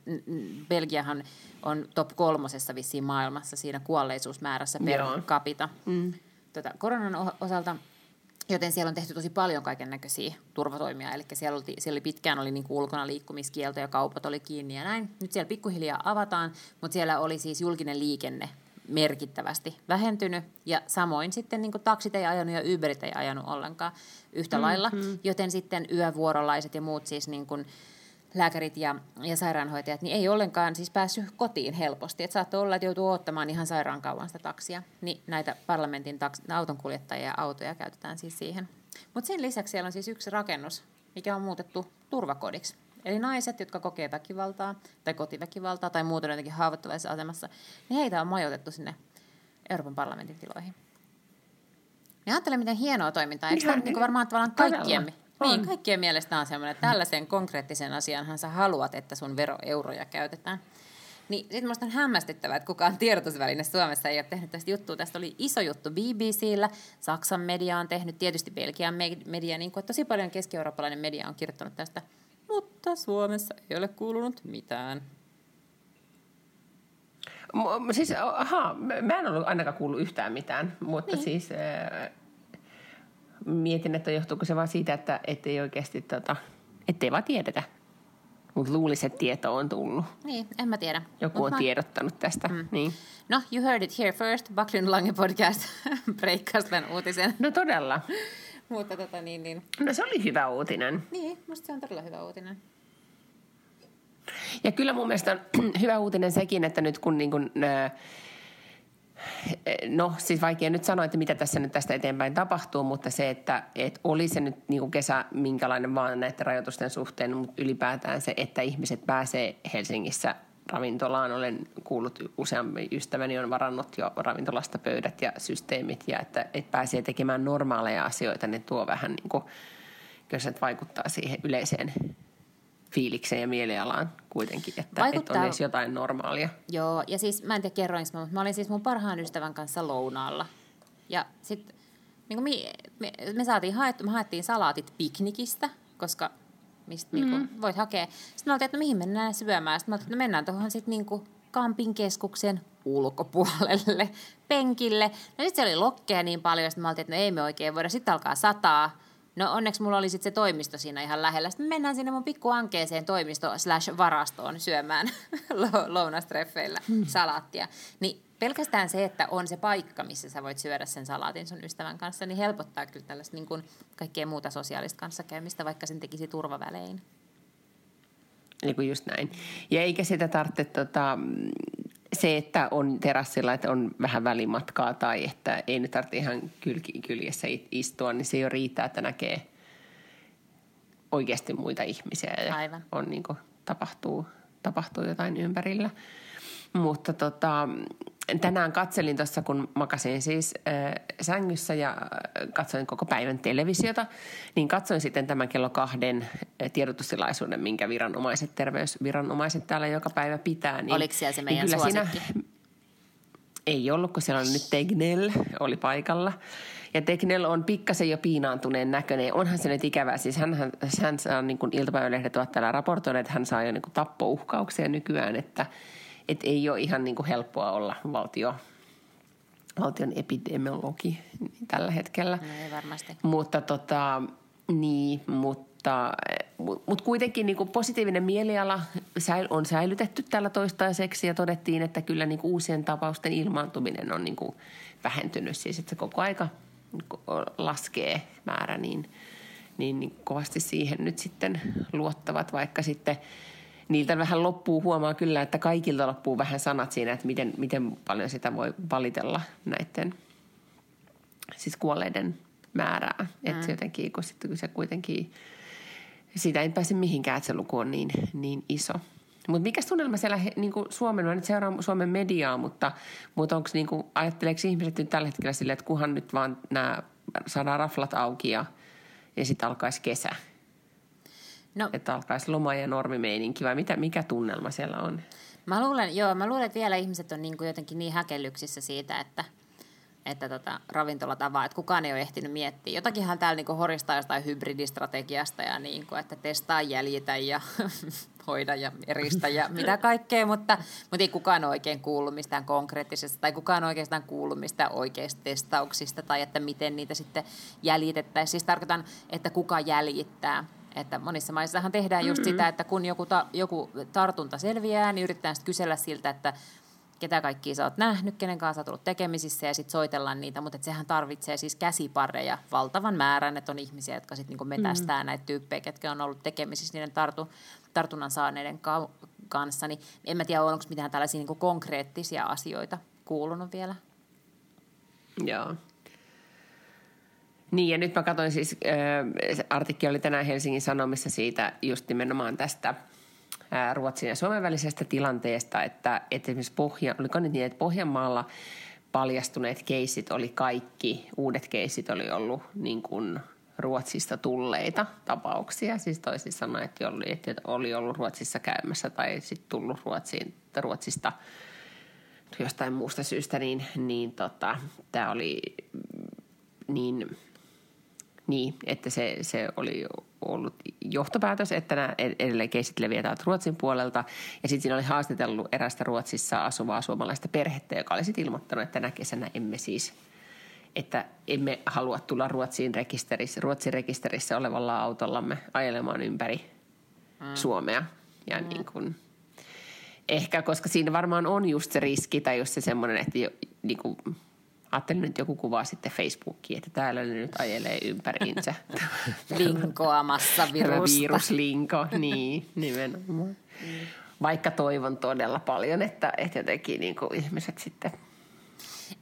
Belgiahan on top kolmosessa vissiin maailmassa siinä kuolleisuusmäärässä per Joo. capita. Mm. Tota, koronan osalta Joten siellä on tehty tosi paljon kaiken näköisiä turvatoimia. Eli siellä oli, siellä oli pitkään oli niin kuin ulkona liikkumiskielto ja kaupat oli kiinni ja näin. Nyt siellä pikkuhiljaa avataan, mutta siellä oli siis julkinen liikenne merkittävästi vähentynyt. Ja samoin sitten niin kuin taksit ei ajanut ja Uberit ei ajanut ollenkaan yhtä mm-hmm. lailla. Joten sitten yövuorolaiset ja muut siis niin kuin, lääkärit ja, ja sairaanhoitajat, niin ei ollenkaan siis päässyt kotiin helposti. Että saattoi olla, että joutuu ottamaan ihan sairaan kauan sitä taksia. Niin näitä parlamentin taks- autonkuljettajia ja autoja käytetään siis siihen. Mutta sen lisäksi siellä on siis yksi rakennus, mikä on muutettu turvakodiksi. Eli naiset, jotka kokee väkivaltaa tai kotiväkivaltaa tai muuten jotenkin haavoittuvaisessa asemassa, niin heitä on majoitettu sinne Euroopan parlamentin tiloihin. Ja ajattelen, miten hienoa toimintaa. Eikö tämä niin varmaan tavallaan kaikkien, Todella. Niin, kaikkien mielestä on semmoinen, että tällaisen konkreettisen asianhan sä haluat, että sun veroeuroja käytetään. Niin sitten minusta on hämmästyttävää, että kukaan tiedotusväline Suomessa ei ole tehnyt tästä juttua. Tästä oli iso juttu BBCllä, Saksan media on tehnyt, tietysti Belgian media, niin kuin tosi paljon keski-eurooppalainen media on kirjoittanut tästä. Mutta Suomessa ei ole kuulunut mitään. Siis, aha, mä en ollut ainakaan kuullut yhtään mitään, mutta niin. siis mietin, että johtuuko se vaan siitä, että ei oikeasti, tota, ettei vaan tiedetä. Mutta luulisin, että tieto on tullut. Niin, en mä tiedä. Joku Mut on mä... tiedottanut tästä. Mm. Niin. No, you heard it here first. Baklin Lange podcast breikkasi tämän uutisen. No todella. Mutta tota niin, niin. No se oli hyvä uutinen. Niin, musta se on todella hyvä uutinen. Ja kyllä mun mielestä on hyvä uutinen sekin, että nyt kun niin kun, äh, No siis vaikea nyt sanoa, että mitä tässä nyt tästä eteenpäin tapahtuu, mutta se, että, että oli se nyt niin kuin kesä minkälainen vaan näiden rajoitusten suhteen, mutta ylipäätään se, että ihmiset pääsee Helsingissä ravintolaan. Olen kuullut useammin ystäväni on varannut jo ravintolasta pöydät ja systeemit ja että, että pääsee tekemään normaaleja asioita, niin tuo vähän niin kuin, kyllä se vaikuttaa siihen yleiseen fiilikseen ja mielialaan kuitenkin, että, Vaikuttaa... että on edes jotain normaalia. Joo, ja siis mä en tiedä kerroinko mä, mutta mä olin siis mun parhaan ystävän kanssa lounaalla. Ja sitten niin me, me, me, saatiin haettu, me haettiin salaatit piknikistä, koska mistä mm-hmm. niin kuin, voit hakea. Sitten me oltiin, että no, mihin mennään syömään. Sitten me oltiin, että no, mennään tuohon sitten niin kuin Kampin keskuksen ulkopuolelle, penkille. No sitten se oli lokkeja niin paljon, että me oltiin, että no ei me oikein voida. Sitten alkaa sataa. No onneksi mulla oli sitten se toimisto siinä ihan lähellä. Sitten me mennään sinne mun pikkuankeeseen toimisto slash varastoon syömään lounastreffeillä hmm. salaattia. Niin pelkästään se, että on se paikka, missä sä voit syödä sen salaatin sun ystävän kanssa, niin helpottaa kyllä tällaista niin kuin kaikkea muuta sosiaalista kanssakäymistä, vaikka sen tekisi turvavälein. Niin kuin just näin. Ja eikä sitä tarvitse tota, se, että on terassilla, että on vähän välimatkaa tai että ei nyt tarvitse ihan kyljessä istua, niin se jo riittää, että näkee oikeasti muita ihmisiä ja Aivan. On, niin kuin, tapahtuu, tapahtuu jotain ympärillä. Mutta tota, tänään katselin tuossa, kun makasin siis äh, sängyssä ja katsoin koko päivän televisiota, niin katsoin sitten tämän kello kahden tiedotustilaisuuden, minkä viranomaiset, terveysviranomaiset täällä joka päivä pitää. Niin, Oliko siellä se meidän niin suosikki? Siinä, ei ollut, kun siellä on nyt Tegnell, oli paikalla. Ja Tegnell on pikkasen jo piinaantuneen näköinen. Onhan se nyt ikävää. Siis hän, hän, hän saa, niin kuin iltapäivälehdet ovat täällä raportoineet, että hän saa jo niin kuin tappouhkauksia nykyään, että – et ei ole ihan niin kuin helppoa olla valtio, valtion epidemiologi tällä hetkellä. No ei varmasti. Mutta tota, niin, mutta, mutta kuitenkin niin kuin positiivinen mieliala on säilytetty tällä toistaiseksi ja todettiin, että kyllä niin kuin uusien tapausten ilmaantuminen on niin kuin vähentynyt. Siis että se koko aika laskee määrä, niin, niin, niin kovasti siihen nyt sitten luottavat, vaikka sitten – niiltä vähän loppuu, huomaa kyllä, että kaikilta loppuu vähän sanat siinä, että miten, miten paljon sitä voi valitella näiden siis kuolleiden määrää. Mm. Että jotenkin, kun sitten se kuitenkin, siitä ei pääse mihinkään, että se luku on niin, niin iso. Mutta mikä tunnelma siellä niin kuin Suomen, mä nyt seuraan Suomen mediaa, mutta, mutta onko niin kuin, ajatteleeko ihmiset nyt tällä hetkellä silleen, että kunhan nyt vaan nämä saadaan raflat auki ja, ja sitten alkaisi kesä – No, että alkaisi loma- ja normimeininki vai mitä, mikä tunnelma siellä on? Mä luulen, joo, mä luulen, että vielä ihmiset on niin kuin jotenkin niin häkellyksissä siitä, että, että tota, ravintolat avaa, että kukaan ei ole ehtinyt miettiä. Jotakinhan täällä niin horistaa jostain hybridistrategiasta ja niin kuin, että testaa, jäljitä ja hoida ja eristä ja mitä kaikkea, mutta, mutta ei kukaan oikein kuullut mistään konkreettisesta tai kukaan oikeastaan kuullut mistään oikeista testauksista tai että miten niitä sitten jäljitettäisiin. Siis tarkoitan, että kuka jäljittää. Että monissa maissahan tehdään just mm-hmm. sitä, että kun joku, ta, joku tartunta selviää, niin yritetään sitten kysellä siltä, että ketä kaikkia sä oot nähnyt, kenen kanssa oot ollut tekemisissä ja sitten soitellaan niitä, mutta sehän tarvitsee siis käsipareja valtavan määrän, että on ihmisiä, jotka sitten niinku metästää mm. näitä tyyppejä, ketkä on ollut tekemisissä niiden tartu, tartunnan saaneiden ka- kanssa, niin en mä tiedä, onko mitään tällaisia niinku konkreettisia asioita kuulunut vielä. Joo. Niin, ja nyt mä katsoin siis, äh, artikkeli oli tänään Helsingin Sanomissa siitä just nimenomaan tästä – Ruotsin ja Suomen välisestä tilanteesta, että, että esimerkiksi Pohja, oliko nyt niin, että Pohjanmaalla paljastuneet keisit oli kaikki, uudet keisit oli ollut niin kuin Ruotsista tulleita tapauksia, siis toisin sanoen, että oli, että oli ollut Ruotsissa käymässä tai sitten tullut Ruotsiin, Ruotsista jostain muusta syystä, niin, niin tota, tämä oli niin niin, että se, se oli ollut johtopäätös, että nämä edelleen keisit leviävät Ruotsin puolelta. Ja sitten siinä oli haastatellut erästä Ruotsissa asuvaa suomalaista perhettä, joka oli sitten ilmoittanut, että tänä kesänä emme siis että emme halua tulla Ruotsin rekisterissä, Ruotsin rekisterissä olevalla autollamme ajelemaan ympäri mm. Suomea. Ja mm. niin kuin, ehkä, koska siinä varmaan on just se riski tai just se semmoinen, että jo, niin kuin, Ajattelin, että joku kuvaa sitten Facebookiin, että täällä ne nyt ajelee ympäriinsä. Linkoamassa virusta. Viruslinko, niin nimenomaan. Vaikka toivon todella paljon, että, että jotenkin niin kuin ihmiset sitten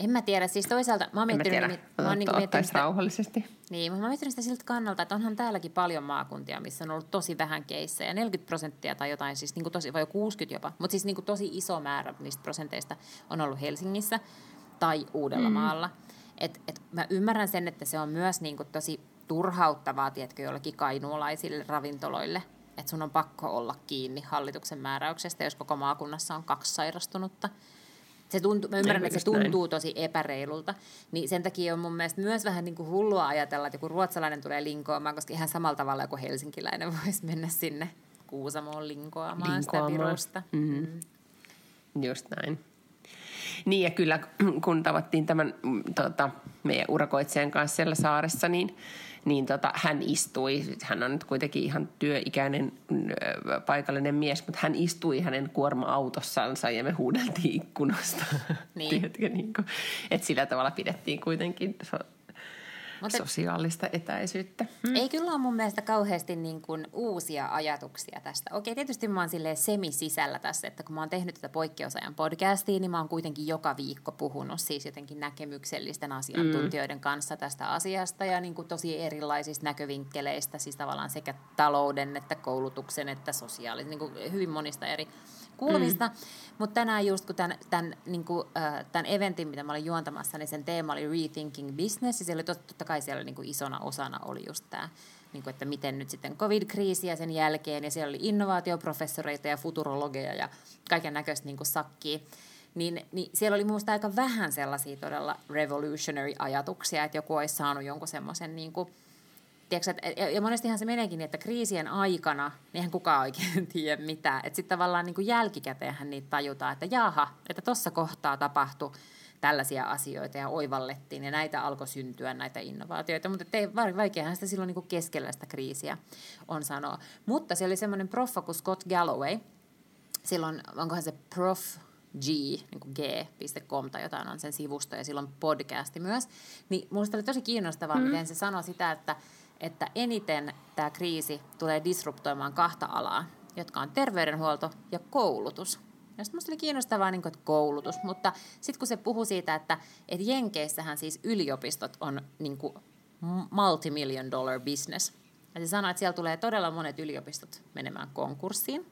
en mä tiedä. Siis toisaalta mä oon miettinyt... Mä tiedä. Mä oon niin miettinyt sitä, rauhallisesti. Niin, mutta mä oon miettinyt sitä siltä kannalta, että onhan täälläkin paljon maakuntia, missä on ollut tosi vähän keissejä. 40 prosenttia tai jotain, siis niin kuin tosi, vai 60 jopa. Mutta siis niin kuin tosi iso määrä niistä prosenteista on ollut Helsingissä tai Uudellamaalla. Mm. Et, et mä ymmärrän sen, että se on myös niin kuin tosi turhauttavaa, tiedätkö, jollekin kainuulaisille ravintoloille, että sun on pakko olla kiinni hallituksen määräyksestä, jos koko maakunnassa on kaksi sairastunutta. Se tuntuu, mä ymmärrän, että se tuntuu näin. tosi epäreilulta. Niin sen takia on mun mielestä myös vähän niin kuin hullua ajatella, että joku ruotsalainen tulee linkoamaan, koska ihan samalla tavalla kuin helsinkiläinen voisi mennä sinne Kuusamoon linkoamaan, linkoamaan. sitä virusta. Mm. Mm. Just näin. Niin ja kyllä kun tavattiin tämän mm, tota, meidän urakoitsijan kanssa siellä saaressa, niin, niin tota, hän istui, hän on nyt kuitenkin ihan työikäinen paikallinen mies, mutta hän istui hänen kuorma-autossansa ja me huudeltiin ikkunasta. Niin. Tiedätkö, niin kuin, että sillä tavalla pidettiin kuitenkin mutta sosiaalista etäisyyttä. Hmm. Ei kyllä ole mun mielestä kauheasti niin kuin uusia ajatuksia tästä. Okei, tietysti mä oon semi-sisällä tässä, että kun mä oon tehnyt tätä poikkeusajan podcastia, niin mä oon kuitenkin joka viikko puhunut siis jotenkin näkemyksellisten asiantuntijoiden mm. kanssa tästä asiasta ja niin kuin tosi erilaisista näkövinkkeleistä, siis tavallaan sekä talouden että koulutuksen että sosiaalisen, niin kuin hyvin monista eri kulmista. Mm. Mutta tänään just kun tämän, tämän, niin kuin, äh, tämän eventin, mitä mä olin juontamassa, niin sen teema oli Rethinking Business. Ja siellä oli totta, kai siellä niin kuin isona osana oli just tämä, niin kuin, että miten nyt sitten covid-kriisi ja sen jälkeen. Ja siellä oli innovaatioprofessoreita ja futurologeja ja kaiken näköistä niin sakkia. Niin, niin siellä oli minusta aika vähän sellaisia todella revolutionary ajatuksia, että joku olisi saanut jonkun semmoisen niin kuin, tiedätkö, et, ja monestihan se meneekin niin, että kriisien aikana, niin eihän kukaan oikein tiedä mitään. Että sitten tavallaan niin kuin jälkikäteenhän niitä tajutaan, että jaha, että tuossa kohtaa tapahtui tällaisia asioita ja oivallettiin ja näitä alkoi syntyä näitä innovaatioita, mutta ei, vaikeahan sitä silloin niin kuin keskellä sitä kriisiä on sanoa. Mutta se oli semmoinen proffa kuin Scott Galloway, silloin onkohan se prof G, niin kuin g.com tai jotain on sen sivusto ja silloin podcasti myös, niin minusta oli tosi kiinnostavaa, mm. miten se sanoi sitä, että että eniten tämä kriisi tulee disruptoimaan kahta alaa, jotka on terveydenhuolto ja koulutus. Ja sitten oli kiinnostavaa niin kuin, että koulutus, mutta sitten kun se puhuu siitä, että, että Jenkeissähän siis yliopistot on niin kuin multi-million dollar business. Ja se sanoo, että siellä tulee todella monet yliopistot menemään konkurssiin.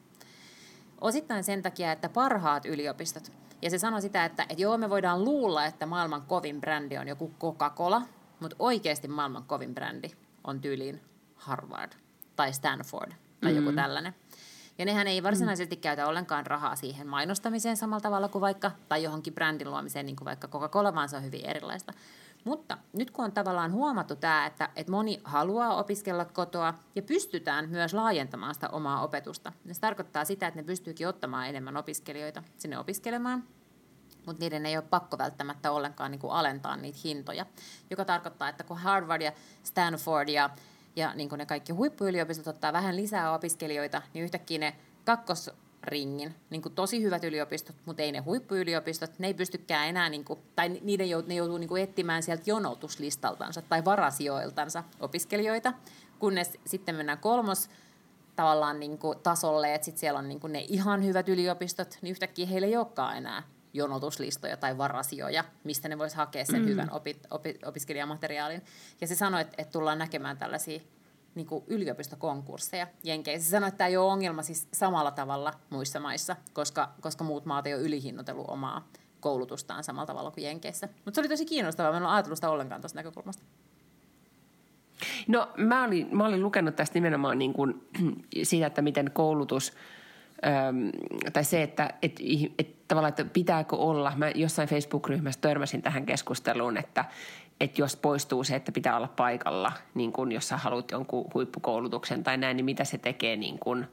Osittain sen takia, että parhaat yliopistot, ja se sanoi sitä, että, että joo, me voidaan luulla, että maailman kovin brändi on joku Coca-Cola, mutta oikeasti maailman kovin brändi on tyyliin Harvard tai Stanford tai mm. joku tällainen. Ja nehän ei varsinaisesti mm. käytä ollenkaan rahaa siihen mainostamiseen samalla tavalla kuin vaikka, tai johonkin brändin luomiseen, niin kuin vaikka Coca-Cola, vaan se on hyvin erilaista. Mutta nyt kun on tavallaan huomattu tämä, että, että moni haluaa opiskella kotoa ja pystytään myös laajentamaan sitä omaa opetusta, niin se tarkoittaa sitä, että ne pystyykin ottamaan enemmän opiskelijoita sinne opiskelemaan, mutta niiden ei ole pakko välttämättä ollenkaan niin kuin alentaa niitä hintoja, joka tarkoittaa, että kun Harvard ja Stanford ja, ja niin kuin ne kaikki huippuyliopistot ottaa vähän lisää opiskelijoita, niin yhtäkkiä ne kakkos ringin, niin kuin tosi hyvät yliopistot, mutta ei ne huippuyliopistot, ne ei pystykään enää, niin kuin, tai niiden jout, ne joutuu niin kuin etsimään sieltä jonotuslistaltansa tai varasijoiltansa opiskelijoita, kunnes sitten mennään kolmos tavallaan niin kuin tasolle, että sitten siellä on niin kuin ne ihan hyvät yliopistot, niin yhtäkkiä heillä ei olekaan enää jonotuslistoja tai varasijoja, mistä ne voisi hakea sen mm. hyvän opi, opi, opiskelijamateriaalin. Ja se sanoi, että, että tullaan näkemään tällaisia niin kuin yliopistokonkursseja Jenkeissä. Se sanoi, että tämä ei ole ongelma siis samalla tavalla muissa maissa, koska, koska muut maat ei ole ylihinnoitellut omaa koulutustaan samalla tavalla kuin Jenkeissä. Mutta se oli tosi kiinnostavaa, mä en ole ajatellut sitä ollenkaan tuosta näkökulmasta. No mä olin, mä olin lukenut tästä nimenomaan niin kuin, siitä, että miten koulutus – Tai se, että et, et, tavallaan, että pitääkö olla, mä jossain Facebook-ryhmässä törmäsin tähän keskusteluun, että et jos poistuu se, että pitää olla paikalla, niin kun jos sä haluat jonkun huippukoulutuksen tai näin, niin mitä se tekee niin kun,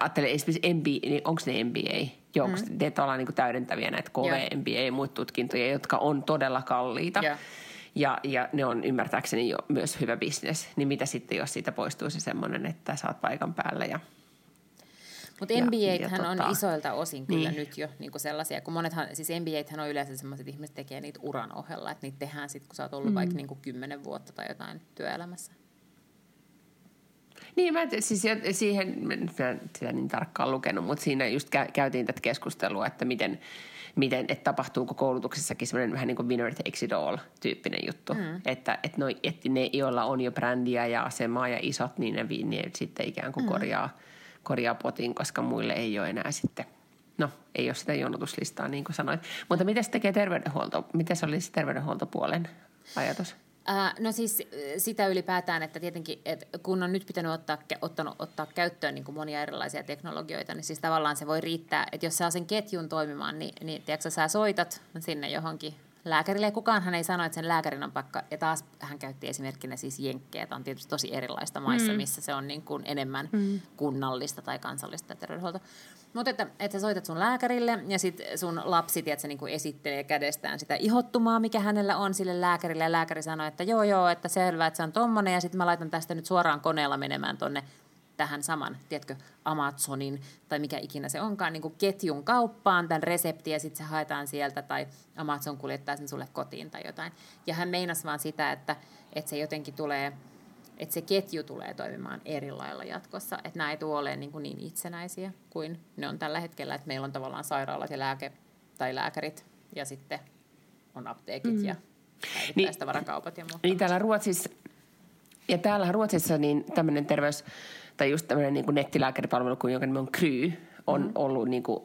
ajattelen esimerkiksi MBA, niin onko ne MBA? Joo, mm. te ollaan niin täydentäviä näitä KV, yeah. MBA ja muita tutkintoja, jotka on todella kalliita. Yeah. Ja, ja ne on ymmärtääkseni jo myös hyvä bisnes. Niin mitä sitten, jos siitä poistuu se semmoinen, että sä oot paikan päällä ja – mutta NBA on tota, isoilta osin kyllä niin. nyt jo niin kuin sellaisia, kun monethan, siis NBA on yleensä sellaiset ihmiset tekee niitä uran ohella, että niitä tehdään sitten, kun sä oot ollut mm. vaikka niin kuin kymmenen vuotta tai jotain työelämässä. Niin, mä siis siihen, mä en sitä niin tarkkaan lukenut, mutta siinä just käytiin tätä keskustelua, että miten, miten että tapahtuuko koulutuksessakin semmoinen vähän niin kuin winner takes it all tyyppinen juttu. Mm. Että, että, noi, että ne, joilla on jo brändiä ja asemaa ja isot, niin ne, ne sitten ikään kuin mm. korjaa – korjaa potin, koska muille ei ole enää sitten, no ei ole sitä jonotuslistaa niin kuin sanoit. Mutta miten se tekee terveydenhuolto? Miten se olisi terveydenhuoltopuolen ajatus? No siis sitä ylipäätään, että tietenkin, että kun on nyt pitänyt ottaa, ottanut, ottaa käyttöön niin kuin monia erilaisia teknologioita, niin siis tavallaan se voi riittää, että jos saa sen ketjun toimimaan, niin, niin tiedätkö, sä soitat sinne johonkin lääkärille. Kukaan hän ei sano, että sen lääkärin on pakka. Ja taas hän käytti esimerkkinä siis jenkkejä. Tämä on tietysti tosi erilaista maissa, mm. missä se on niin kuin enemmän mm. kunnallista tai kansallista terveydenhuoltoa. Mutta että, että sä soitat sun lääkärille ja sitten sun lapsi tiedät, niin kuin esittelee kädestään sitä ihottumaa, mikä hänellä on sille lääkärille. Ja lääkäri sanoo, että joo joo, että selvä, että se on tommonen. Ja sitten mä laitan tästä nyt suoraan koneella menemään tonne tähän saman, tiedätkö, Amazonin tai mikä ikinä se onkaan, niin kuin ketjun kauppaan tämän reseptin ja sitten se haetaan sieltä tai Amazon kuljettaa sen sulle kotiin tai jotain. Ja hän meinasi vaan sitä, että, että se jotenkin tulee, että se ketju tulee toimimaan eri lailla jatkossa, että nämä ei tule olemaan niin, kuin niin itsenäisiä kuin ne on tällä hetkellä, että meillä on tavallaan sairaalat ja lääke tai lääkärit ja sitten on apteekit mm. ja päivittäistavarakaupat niin, ja muuta. Niin täällä Ruotsissa, ja täällä Ruotsissa niin tämmöinen terveys tai just tämmöinen niin nettilääkäripalvelu, kuin jonka nimi on Kry, on mm. ollut niin kuin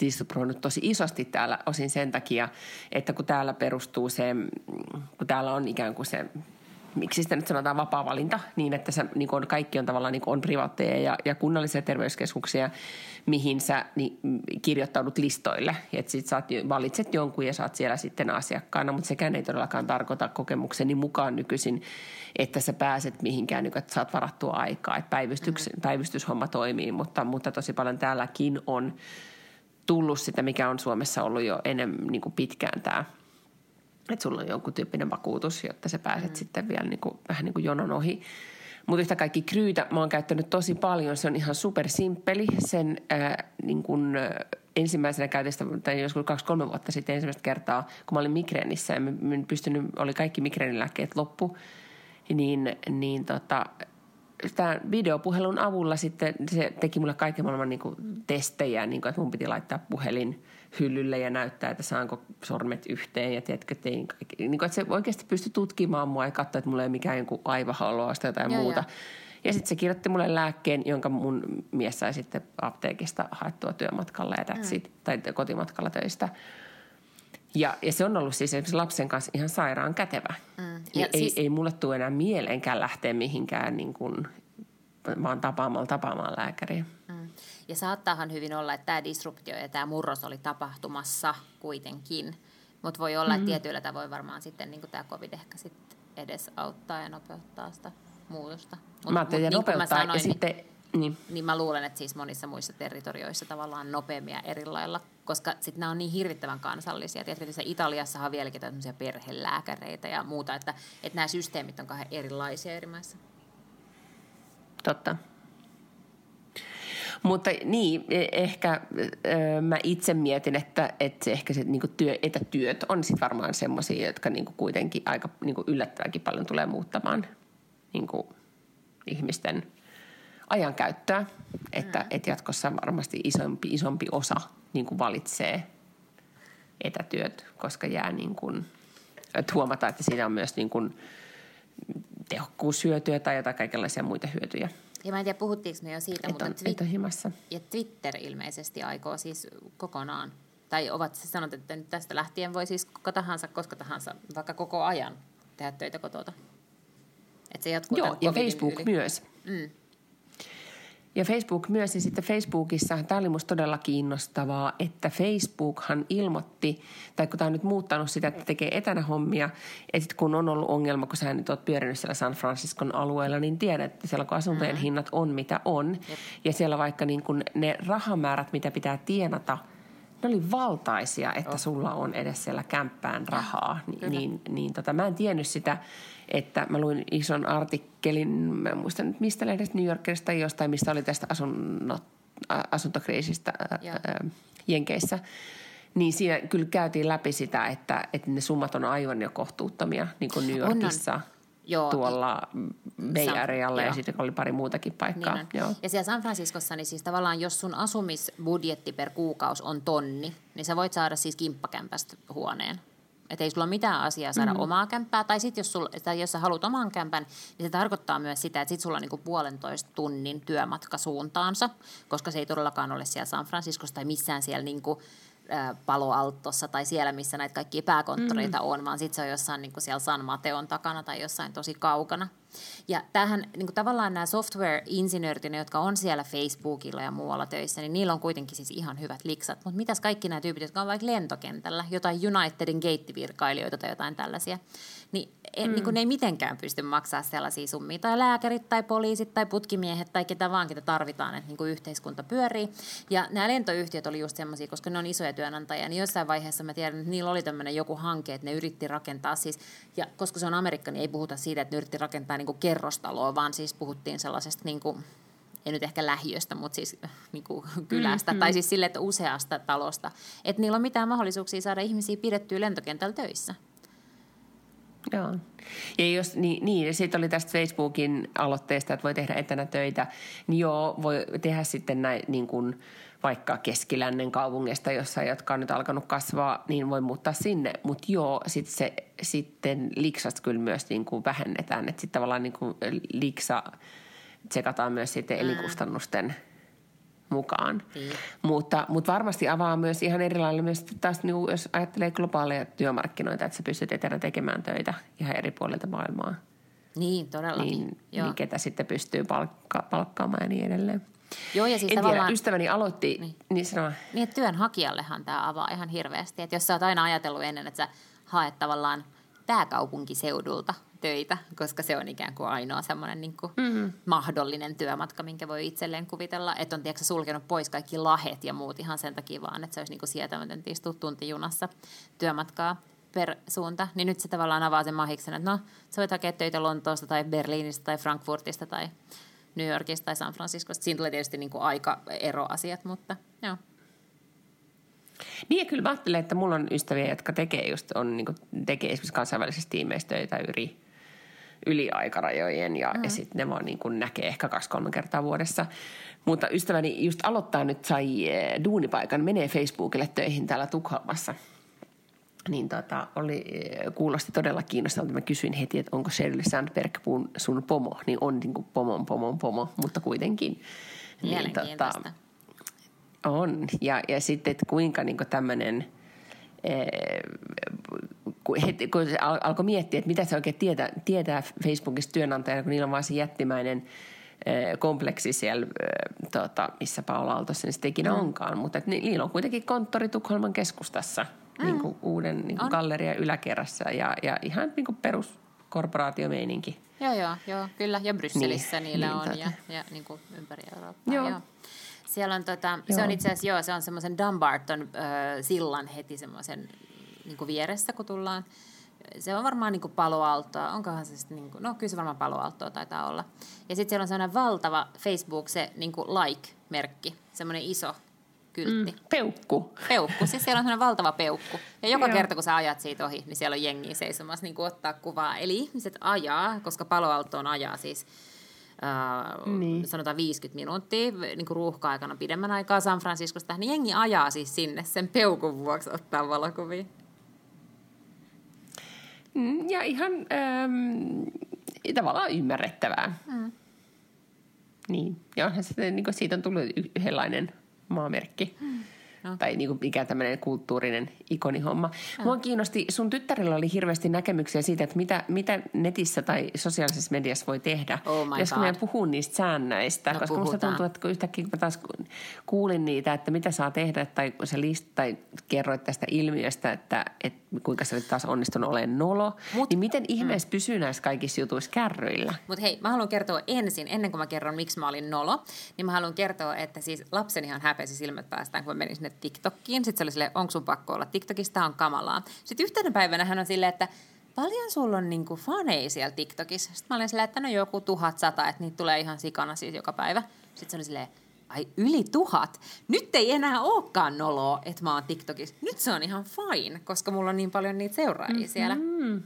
distribuoinut tosi isosti täällä osin sen takia, että kun täällä perustuu se, kun täällä on ikään kuin se miksi sitä nyt sanotaan vapaa valinta, niin että sä, niin on, kaikki on tavallaan niin on privaatteja ja, ja kunnallisia terveyskeskuksia, mihin sä niin, kirjoittaudut listoille. Että sit sä valitset jonkun ja saat siellä sitten asiakkaana, mutta sekään ei todellakaan tarkoita kokemukseni mukaan nykyisin, että sä pääset mihinkään, niin että saat varattua aikaa. Että mm-hmm. päivystyshomma toimii, mutta, mutta tosi paljon täälläkin on tullut sitä, mikä on Suomessa ollut jo enemmän niin kuin pitkään tämä – että sulla on jonkun tyyppinen vakuutus, jotta sä pääset mm. sitten vielä niin kuin, vähän niin kuin jonon ohi. Mutta yhtä kaikki kryytä mä oon käyttänyt tosi paljon. Se on ihan supersimppeli. Sen ää, niin kuin, ensimmäisenä käytöstä, tai joskus kaksi-kolme vuotta sitten ensimmäistä kertaa, kun mä olin migreenissä ja mä pystynyt, oli kaikki migreenilääkkeet loppu, niin, niin tota, tämän videopuhelun avulla sitten se teki mulle kaiken maailman niin kuin testejä, niin kuin, että mun piti laittaa puhelin hyllylle ja näyttää, että saanko sormet yhteen ja tiedätkö, tein kaikki. Niin kuin, että se oikeasti pystyi tutkimaan mua ja katsoa, että mulla ei ole mikään joku aivahalloasta tai jotain ja, muuta. Ja. Ja sitten se kirjoitti mulle lääkkeen, jonka mun mies sai sitten apteekista haettua työmatkalla ja that's mm. it, tai kotimatkalla töistä. Ja, ja se on ollut siis esimerkiksi lapsen kanssa ihan sairaan kätevä. Mm. Ja ei, siis... ei, ei mulle tule enää mieleenkään lähteä mihinkään niin kuin, vaan tapaamalla tapaamaan lääkäriä. Mm. Ja saattaahan hyvin olla, että tämä disruptio ja tämä murros oli tapahtumassa kuitenkin. Mutta voi olla, että tietyillä tavoin varmaan sitten niin tämä COVID ehkä sitten edes auttaa ja nopeuttaa sitä muutosta. Mut, mä ajattelin, mut, niin nopeuttaa sanoin, ja sitten... Niin. niin mä luulen, että siis monissa muissa territorioissa tavallaan nopeammin ja eri lailla, koska sitten nämä on niin hirvittävän kansallisia. Tiedätkö, että Italiassa on vieläkin tämmöisiä perhelääkäreitä ja muuta, että, että nämä systeemit on kahden erilaisia eri maissa. Totta. Mutta niin, e, ehkä ö, mä itse mietin, että, että ehkä se niin työ, etätyöt on sitten varmaan semmoisia, jotka niin kuitenkin aika niin yllättävänkin paljon tulee muuttamaan niin ihmisten ajankäyttöä. Että, mm. että jatkossa varmasti isompi, isompi osa niin valitsee etätyöt, koska jää niin kuin, että huomataan, että siinä on myös niin kuin tehokkuushyötyjä tai jotain kaikenlaisia muita hyötyjä. Ja mä en tiedä, puhuttiinko me jo siitä, Et mutta on, Twi- ja Twitter ilmeisesti aikoo siis kokonaan, tai ovat siis sanonut, että nyt tästä lähtien voi siis kuka tahansa, koska tahansa, vaikka koko ajan tehdä töitä kotota. Että se jatkuu Joo, ja Facebook yli. myös. Mm. Ja Facebook myös, ja sitten Facebookissa, tämä oli musta todella kiinnostavaa, että Facebookhan ilmoitti, tai kun tämä on nyt muuttanut sitä, että tekee etänä hommia, ja sitten kun on ollut ongelma, kun sä nyt oot pyörinyt siellä San Franciscon alueella, niin tiedät, että siellä kun asuntojen mm-hmm. hinnat on mitä on, Jep. ja siellä vaikka niin kun ne rahamäärät, mitä pitää tienata, ne oli valtaisia, että oh. sulla on edes siellä kämppään rahaa. Niin, niin, niin tota, mä en tiennyt sitä, että mä luin ison artikkelin, mä en muista nyt mistä lehdestä, New Yorkerista tai jostain, mistä oli tästä asunnot, asuntokriisistä ää, Jenkeissä. Niin siinä kyllä käytiin läpi sitä, että, että ne summat on aivan jo kohtuuttomia, niin kuin New Yorkissa. On, on. Joo. tuolla Bay Arealla ja sitten oli pari muutakin paikkaa. Niin joo. Ja siellä San Franciscossa, niin siis tavallaan jos sun asumisbudjetti per kuukausi on tonni, niin sä voit saada siis kimppakämpästä huoneen. Että ei sulla ole mitään asiaa saada mm-hmm. omaa kämppää. Tai sitten jos, tai jos sä haluat oman kämpän, niin se tarkoittaa myös sitä, että sitten sulla on niinku puolentoista tunnin työmatka suuntaansa, koska se ei todellakaan ole siellä San Franciscossa tai missään siellä niinku, Paloaltossa tai siellä, missä näitä kaikkia pääkonttoreita mm. on, vaan sitten se on jossain niin kuin siellä San Mateon takana tai jossain tosi kaukana. Ja tämähän niin kuin tavallaan nämä software-insinöörit, jotka on siellä Facebookilla ja muualla töissä, niin niillä on kuitenkin siis ihan hyvät liksat. Mutta mitäs kaikki nämä tyypit, jotka on vaikka lentokentällä, jotain Unitedin geittivirkailijoita tai jotain tällaisia, niin, e, mm. niin kuin ne ei mitenkään pysty maksaa sellaisia summia. Tai lääkärit tai poliisit tai putkimiehet tai ketä vaan, ketä tarvitaan, että niin kuin yhteiskunta pyörii. Ja nämä lentoyhtiöt oli just semmoisia, koska ne on isoja työnantajia, niin jossain vaiheessa mä tiedän, että niillä oli tämmöinen joku hanke, että ne yritti rakentaa siis, ja koska se on Amerikka, niin ei puhuta siitä, että ne yritti rakentaa niin kuin kerrostaloa, vaan siis puhuttiin sellaisesta niin kuin, ei nyt ehkä lähiöstä, mutta siis niin kuin kylästä, mm-hmm. tai siis sille, että useasta talosta, että niillä on mitään mahdollisuuksia saada ihmisiä pidettyä lentokentällä töissä. Joo. Ja jos, niin, niin ja sitten oli tästä Facebookin aloitteesta, että voi tehdä etänä töitä, niin joo, voi tehdä sitten näin niin kuin vaikka keskilännen kaupungista, jossa jotka on nyt alkanut kasvaa, niin voi muuttaa sinne. Mutta joo, sit se, sitten liksasta kyllä myös niin kuin vähennetään, että sitten tavallaan niin kuin liksa tsekataan myös sitten elinkustannusten mm mukaan. Niin. Mutta, mutta varmasti avaa myös ihan eri lailla myös taas, niin jos ajattelee globaaleja työmarkkinoita, että sä pystyt etänä tekemään töitä ihan eri puolilta maailmaa. Niin, todellakin. Niin, Joo. niin ketä sitten pystyy palkka, palkkaamaan ja niin edelleen. Joo, ja siis en tavallaan... tiedä, ystäväni aloitti, niin, niin sanoo. Niin, että työnhakijallehan tämä avaa ihan hirveästi. Että jos sä oot aina ajatellut ennen, että sä haet tavallaan pääkaupunkiseudulta töitä, koska se on ikään kuin ainoa semmoinen niin kuin mm-hmm. mahdollinen työmatka, minkä voi itselleen kuvitella. Että on tiedätkö, sulkenut pois kaikki lahet ja muut ihan sen takia vaan, että se olisi niin kuin sietämätöntä istua tuntijunassa työmatkaa per suunta. Niin nyt se tavallaan avaa sen mahiksen, että no, sä voit hakea töitä Lontoosta tai Berliinistä tai Frankfurtista tai New Yorkista tai San Franciscosta. Siinä tulee tietysti niin kuin aika eroasiat, mutta joo. Niin ja kyllä mä ajattelen, että mulla on ystäviä, jotka tekee just, on, niin kuin, tekee esimerkiksi kansainvälisessä tiimeissä töitä yli, yli aikarajojen ja, mm. ja sitten ne vaan niin kuin näkee ehkä kaksi-kolme kertaa vuodessa. Mutta ystäväni just aloittaa nyt, sai eh, duunipaikan, menee Facebookille töihin täällä Tukholmassa. Niin tota, oli, eh, kuulosti todella kiinnostavalta. Mä kysyin heti, että onko Sheryl Sandberg sun pomo. Niin on niin kuin pomon, pomon, pomo, mutta kuitenkin. Niin, tota, on. Ja, ja sitten, että kuinka niin tämmöinen eh, kun, heti, kun alkoi miettiä, että mitä se oikein tietää, tietää Facebookissa työnantajana, kun niillä on vaan se jättimäinen eh, kompleksi siellä, tota, missä Paula Aaltossa nyt ikinä mm. onkaan. Mutta niillä on kuitenkin konttori Tukholman keskustassa, mm. niin kuin uuden niin kuin galleria yläkerrassa ja, ja ihan niin kuin peruskorporaatiomeininki. Joo, joo, joo, kyllä. Ja Brysselissä niin, niillä niin, on tota. ja, ja niin kuin ympäri Eurooppaa. Joo. joo. Siellä on tota, se on itse asiassa, joo, se on semmoisen Dumbarton äh, sillan heti semmoisen niin vieressä, kun tullaan. Se on varmaan niin paloaltoa, onkohan se sitten, niin kuin, no kyllä se varmaan paloaltoa taitaa olla. Ja sitten siellä on sellainen valtava Facebook, se niin like-merkki, semmoinen iso kyltti. Mm, peukku. Peukku, siis siellä on sellainen valtava peukku. Ja joka Joo. kerta, kun sä ajat siitä ohi, niin siellä on jengiä seisomassa niin kuin ottaa kuvaa. Eli ihmiset ajaa, koska paloaltoon ajaa siis Uh, niin. sanotaan 50 minuuttia niin kuin ruuhka-aikana pidemmän aikaa San Franciscosta, niin jengi ajaa siis sinne sen peukun vuoksi ottaa valokuvia. Mm, ja ihan ähm, tavallaan ymmärrettävää. Mm. Niin, ja onhan se, niin siitä on tullut yhdenlainen maamerkki. Mm. No. Tai niin kuin mikä tämmöinen kulttuurinen ikonihomma. No. Mua kiinnosti, sun tyttärellä oli hirveästi näkemyksiä siitä, että mitä, mitä netissä tai sosiaalisessa mediassa voi tehdä. Oh Jos meidän puhuu niistä säännöistä, no, koska puhutaan. musta tuntuu, että kun yhtäkkiä kun mä taas kuulin niitä, että mitä saa tehdä, tai se list, tai kerroit tästä ilmiöstä, että, että kuinka se taas onnistunut olemaan nolo, Mut, niin miten ihmeessä mm. pysyy näissä kaikissa jutuissa kärryillä? Mutta hei, mä haluan kertoa ensin, ennen kuin mä kerron, miksi mä olin nolo, niin mä haluan kertoa, että siis lapsenihan häpesi silmät päästään, kun mä menin sinne TikTokkiin. Sitten se oli silleen, onko sun pakko olla TikTokista, on kamalaa. Sitten yhtenä päivänä hän on silleen, että paljon sulla on niinku faneja siellä TikTokissa? Sitten mä olin silleen, että no joku tuhat sata, että niitä tulee ihan sikana siis joka päivä. Sitten se oli silleen, ai yli tuhat. Nyt ei enää olekaan noloa, että mä oon TikTokissa. Nyt se on ihan fine, koska mulla on niin paljon niitä seuraajia mm-hmm. siellä. Mm,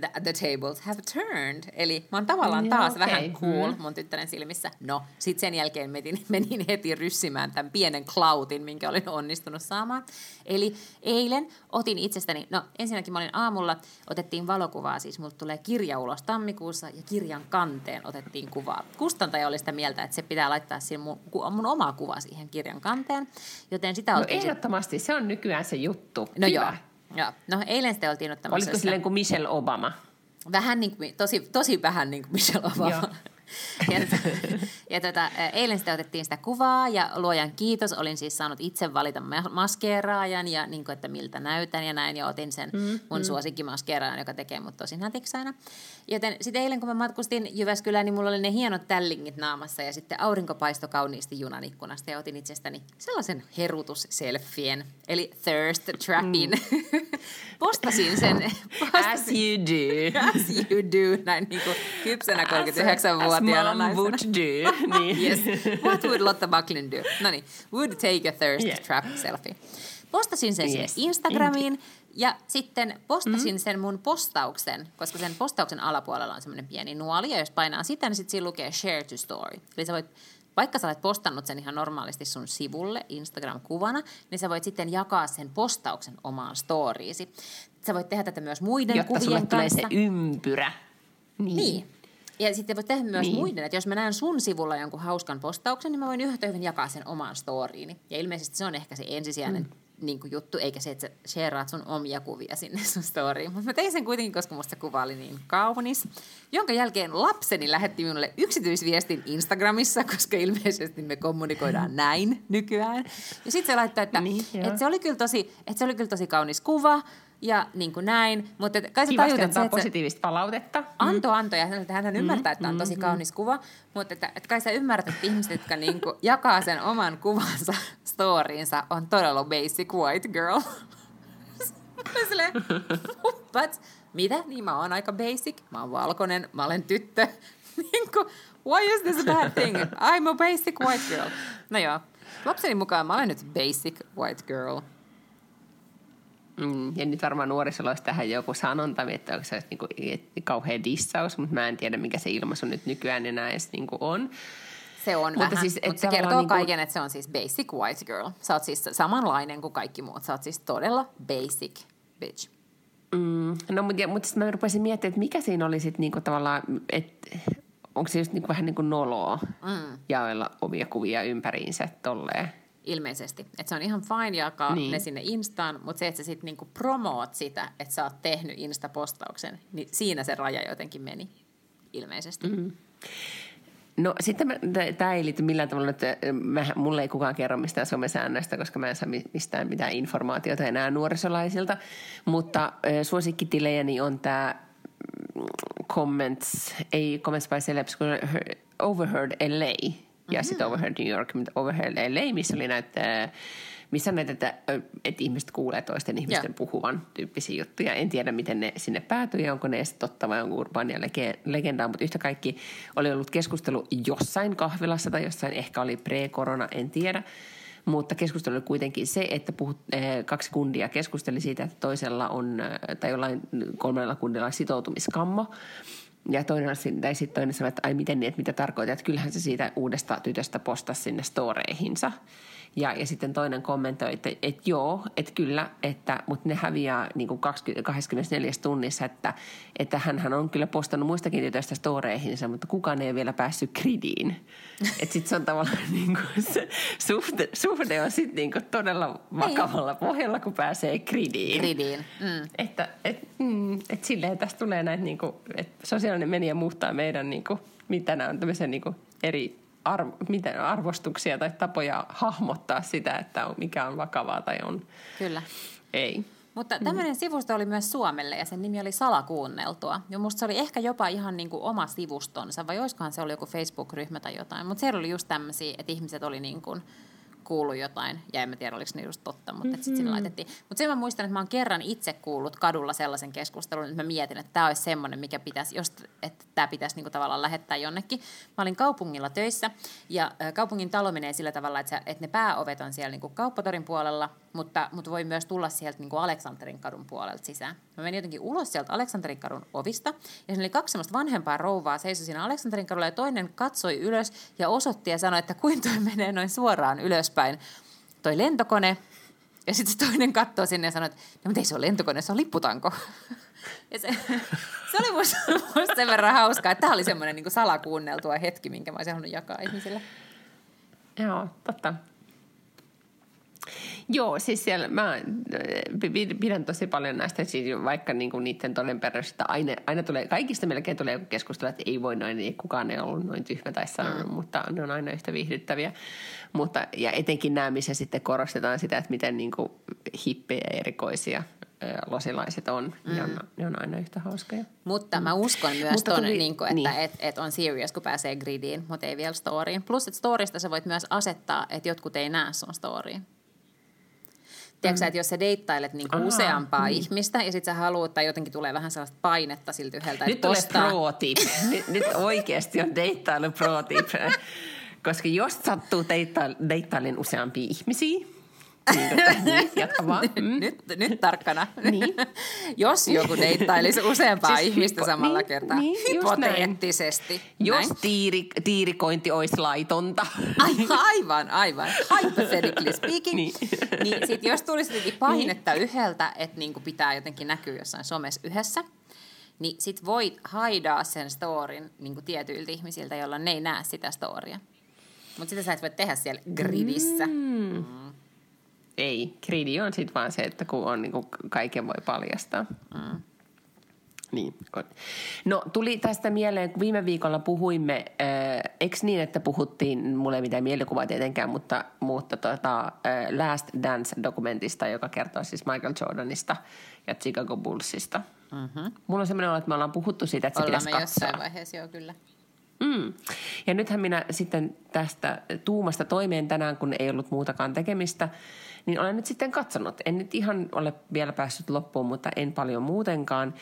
the, the tables have turned. Eli mä oon tavallaan taas okay. vähän cool mm. mun tyttären silmissä. No, sit sen jälkeen menin, menin heti ryssimään tämän pienen cloudin, minkä olin onnistunut saamaan. Eli eilen otin itsestäni, no ensinnäkin mä olin aamulla, otettiin valokuvaa, siis mulla tulee kirja ulos tammikuussa ja kirjan kanteen otettiin kuvaa. Kustantaja oli sitä mieltä, että se pitää laittaa siinä mun, mun oma kuva siihen kirjan kanteen, joten sitä no ehdottomasti, se on nykyään se juttu. No Hyvä. joo, joo. No eilen sitten oltiin ottamassa... Olisiko silleen kuin Michelle Obama? Vähän niin kuin, tosi, tosi vähän niin kuin Michelle Obama. Joo. Ja, ja tota, eilen sitten otettiin sitä kuvaa ja luojan kiitos, olin siis saanut itse valita maskeeraajan ja niin kuin, että miltä näytän ja näin ja otin sen mm, mun mm. suosikkimaskeeraajan, joka tekee mut tosi nätiksi aina. Joten sitten eilen kun mä matkustin Jyväskylään, niin mulla oli ne hienot tällingit naamassa ja sitten aurinko paistoi kauniisti junan ikkunasta ja otin itsestäni sellaisen herutusselfien, eli thirst trapin. Mm. postasin sen. As you do. As you do, näin niin kuin kypsänä 39-vuotiaana naisena. would do. niin. yes. What would Lotta Bucklin do? No niin, would take a thirst yeah. trap selfie. Postasin sen yes. Instagramiin. Indeed. Ja sitten postasin mm. sen mun postauksen, koska sen postauksen alapuolella on semmoinen pieni nuoli, ja jos painaa sitä, niin sitten siinä lukee share to story. Eli sä voit, vaikka sä olet postannut sen ihan normaalisti sun sivulle Instagram-kuvana, niin sä voit sitten jakaa sen postauksen omaan storiisi. Sä voit tehdä tätä myös muiden Jotta kuvien kanssa. tulee se ympyrä. Niin. niin. Ja sitten voit tehdä myös niin. muiden, että jos mä näen sun sivulla jonkun hauskan postauksen, niin mä voin yhtä hyvin jakaa sen omaan storiini. Ja ilmeisesti se on ehkä se ensisijainen mm niin kuin juttu, eikä se, että sä shareaat sun omia kuvia sinne sun storyin. Mutta mä tein sen kuitenkin, koska musta kuva oli niin kaunis. Jonka jälkeen lapseni lähetti minulle yksityisviestin Instagramissa, koska ilmeisesti me kommunikoidaan näin nykyään. Ja sitten se laittoi, että, niin, että, se oli kyllä tosi, että se oli kyllä tosi kaunis kuva, ja niin kuin näin. Mutta kai sä tajut, että, se, että positiivista palautetta. Anto, mm. anto, ja hän mm. ymmärtää, että on tosi mm, kaunis kuva. Mutta että, että kai sä ymmärrät, että ihmiset, jotka niin kuin jakaa sen oman kuvansa storiinsa, on todella basic white girl. Silleen, but mitä? Niin mä oon aika basic. Mä oon valkoinen, mä olen tyttö. niin kuin, why is this a bad thing? I'm a basic white girl. No joo, lapseni mukaan mä olen nyt basic white girl. Mm, ja nyt varmaan nuorisolla olisi tähän joku sanonta, että onko se niinku kauhean dissaus, mutta mä en tiedä, mikä se ilmaisu nyt nykyään enää edes niinku on. Se on mutta vähän, siis, mutta se kertoo niinku... kaiken, että se on siis basic white girl. Sä oot siis samanlainen kuin kaikki muut. Sä oot siis todella basic bitch. Mm, no, mutta, mutta sitten mä rupesin miettimään, että mikä siinä oli sitten niinku tavallaan, että onko se just niinku vähän niin kuin noloa mm. jaella omia kuvia ympäriinsä tolleen ilmeisesti. Että se on ihan fine jakaa niin. ne sinne Instaan, mutta se, että sä sitten niinku promoot sitä, että sä oot tehnyt Insta-postauksen, niin siinä se raja jotenkin meni ilmeisesti. Mm-hmm. No sitten tämä ei liity millään tavalla, että mä, mulle ei kukaan kerro mistään somesäännöistä, koska mä en saa mistään mitään informaatiota enää nuorisolaisilta. Mutta äh, suosikkitilejäni on tämä mm, Comments, ei Comments by Celebs, kun Overheard LA ja mm-hmm. sitten Overheard New York, Overheard LA, missä oli näitä missä näitä, että, että ihmiset kuulee toisten ihmisten ja. puhuvan tyyppisiä juttuja. En tiedä, miten ne sinne päätyi ja onko ne edes totta vai onko urbaania legendaa, mutta yhtä kaikki oli ollut keskustelu jossain kahvilassa tai jossain, ehkä oli pre-korona, en tiedä. Mutta keskustelu oli kuitenkin se, että puhut, eh, kaksi kundia keskusteli siitä, että toisella on, eh, tai jollain kolmannella kundilla on sitoutumiskammo. Ja toinen, tai sitten toinen sanoi, että ai miten niin, että mitä tarkoittaa, että kyllähän se siitä uudesta tytöstä postasi sinne storeihinsa. Ja, ja sitten toinen kommentoi, että, että joo, että kyllä, että, mutta ne häviää niin kuin 20, 24 tunnissa, että, että hän on kyllä postannut muistakin tytöistä storeihinsa, mutta kukaan ei ole vielä päässyt gridiin. Että sitten se on tavallaan niin kuin se suhde, suhde on sitten niin kuin todella vakavalla ei. pohjalla, kun pääsee gridiin. Gridiin. Mm. Että et, mm, et silleen tästä tulee näitä, niin kuin, että sosiaalinen media muuttaa meidän, niin kuin, mitä nämä on tämmöisen niin kuin eri arvo, miten arvostuksia tai tapoja hahmottaa sitä, että on, mikä on vakavaa tai on Kyllä. ei. Mutta tämmöinen mm. sivusto oli myös Suomelle ja sen nimi oli Salakuunneltua. Ja musta se oli ehkä jopa ihan niin kuin oma sivustonsa, vai olisikohan se oli joku Facebook-ryhmä tai jotain. Mutta siellä oli just tämmöisiä, että ihmiset oli niin kuin – kuullut jotain, ja en mä tiedä, oliko ne just totta, mutta mm-hmm. sitten sinne laitettiin. Mutta sen mä muistan, että mä oon kerran itse kuullut kadulla sellaisen keskustelun, että mä mietin, että tämä olisi semmoinen, mikä pitäisi, jos, että tämä pitäisi niinku tavallaan lähettää jonnekin. Mä olin kaupungilla töissä, ja kaupungin talo menee sillä tavalla, että, sä, että ne pääovet on siellä niinku kauppatorin puolella, mutta, mutta voi myös tulla sieltä niinku Aleksanterin kadun puolelta sisään. Mä menin jotenkin ulos sieltä Aleksanterin kadun ovista, ja siinä oli kaksi semmoista vanhempaa rouvaa seisoi siinä Aleksanterin kadulla, ja toinen katsoi ylös ja osoitti ja sanoi, että kuinka toi menee noin suoraan ylöspäin toi lentokone. Ja sitten toinen katsoo sinne ja sanoo, että no, mutta ei se ole lentokone, se on lipputanko. Ja se, se oli musta, musta sen verran hauskaa, että tämä oli semmoinen niin salakuunneltua hetki, minkä mä olisin halunnut jakaa ihmisille. Joo, totta. Joo, siis siellä mä pidän tosi paljon näistä, siis vaikka niinku niiden todenperäisistä, aina, aina tulee, kaikista melkein tulee joku keskustelu, että ei voi noin, niin kukaan ei ollut noin tyhmä tai sanonut, mm. mutta ne on aina yhtä viihdyttäviä. Mutta, ja etenkin nämä, missä sitten korostetaan sitä, että miten niinku hippejä ja erikoisia losilaiset on, mm. ne, on, ne on aina yhtä hauskoja. Mutta mä uskon myös ton, tuli, niin kuin, että niin. et, et on serious, kun pääsee gridiin, mutta ei vielä storyin. Plus, että storista sä voit myös asettaa, että jotkut ei näe sun storyin. Tiedätkö mm. että jos sä deittailet niinku Aha, useampaa niin. ihmistä ja sit sä haluat, tai jotenkin tulee vähän sellaista painetta siltä yhdeltä, Nyt tulee postaa... pro tip. nyt, nyt oikeasti on deittailu pro tip. Koska jos sattuu deittailin useampia ihmisiä, niin, jatka vaan. Mm. Nyt, nyt tarkkana. Niin. Jos joku deittailisi useampaa siis ihmistä hypo, samalla niin, kertaa, niin, hypoteettisesti. Jos näin. tiiri, tiirikointi olisi laitonta. Aivan, aivan. Hypothetically speaking. niin. niin sit jos tulisi painetta niin. yhdeltä, että niinku pitää jotenkin näkyä jossain somessa yhdessä, niin sit voit haidaa sen storin niinku tietyiltä ihmisiltä, jolla ne ei näe sitä storia. Mutta sitä sä et voi tehdä siellä gridissä. Mm. Ei, gridi on sitten vaan se, että kun on, niin kuin kaiken voi paljastaa. Mm. Niin. No tuli tästä mieleen, kun viime viikolla puhuimme, äh, eikö niin, että puhuttiin, mulle ei mitään mielikuvaa tietenkään, mutta, mutta tota, äh, Last Dance-dokumentista, joka kertoo siis Michael Jordanista ja Chicago Bullsista. Mm-hmm. Mulla on semmoinen olo, että me ollaan puhuttu siitä, että se Ollaan pitäisi katsoa. jossain vaiheessa, joo kyllä. Mm. Ja nythän minä sitten tästä tuumasta toimeen tänään, kun ei ollut muutakaan tekemistä, niin olen nyt sitten katsonut. En nyt ihan ole vielä päässyt loppuun, mutta en paljon muutenkaan.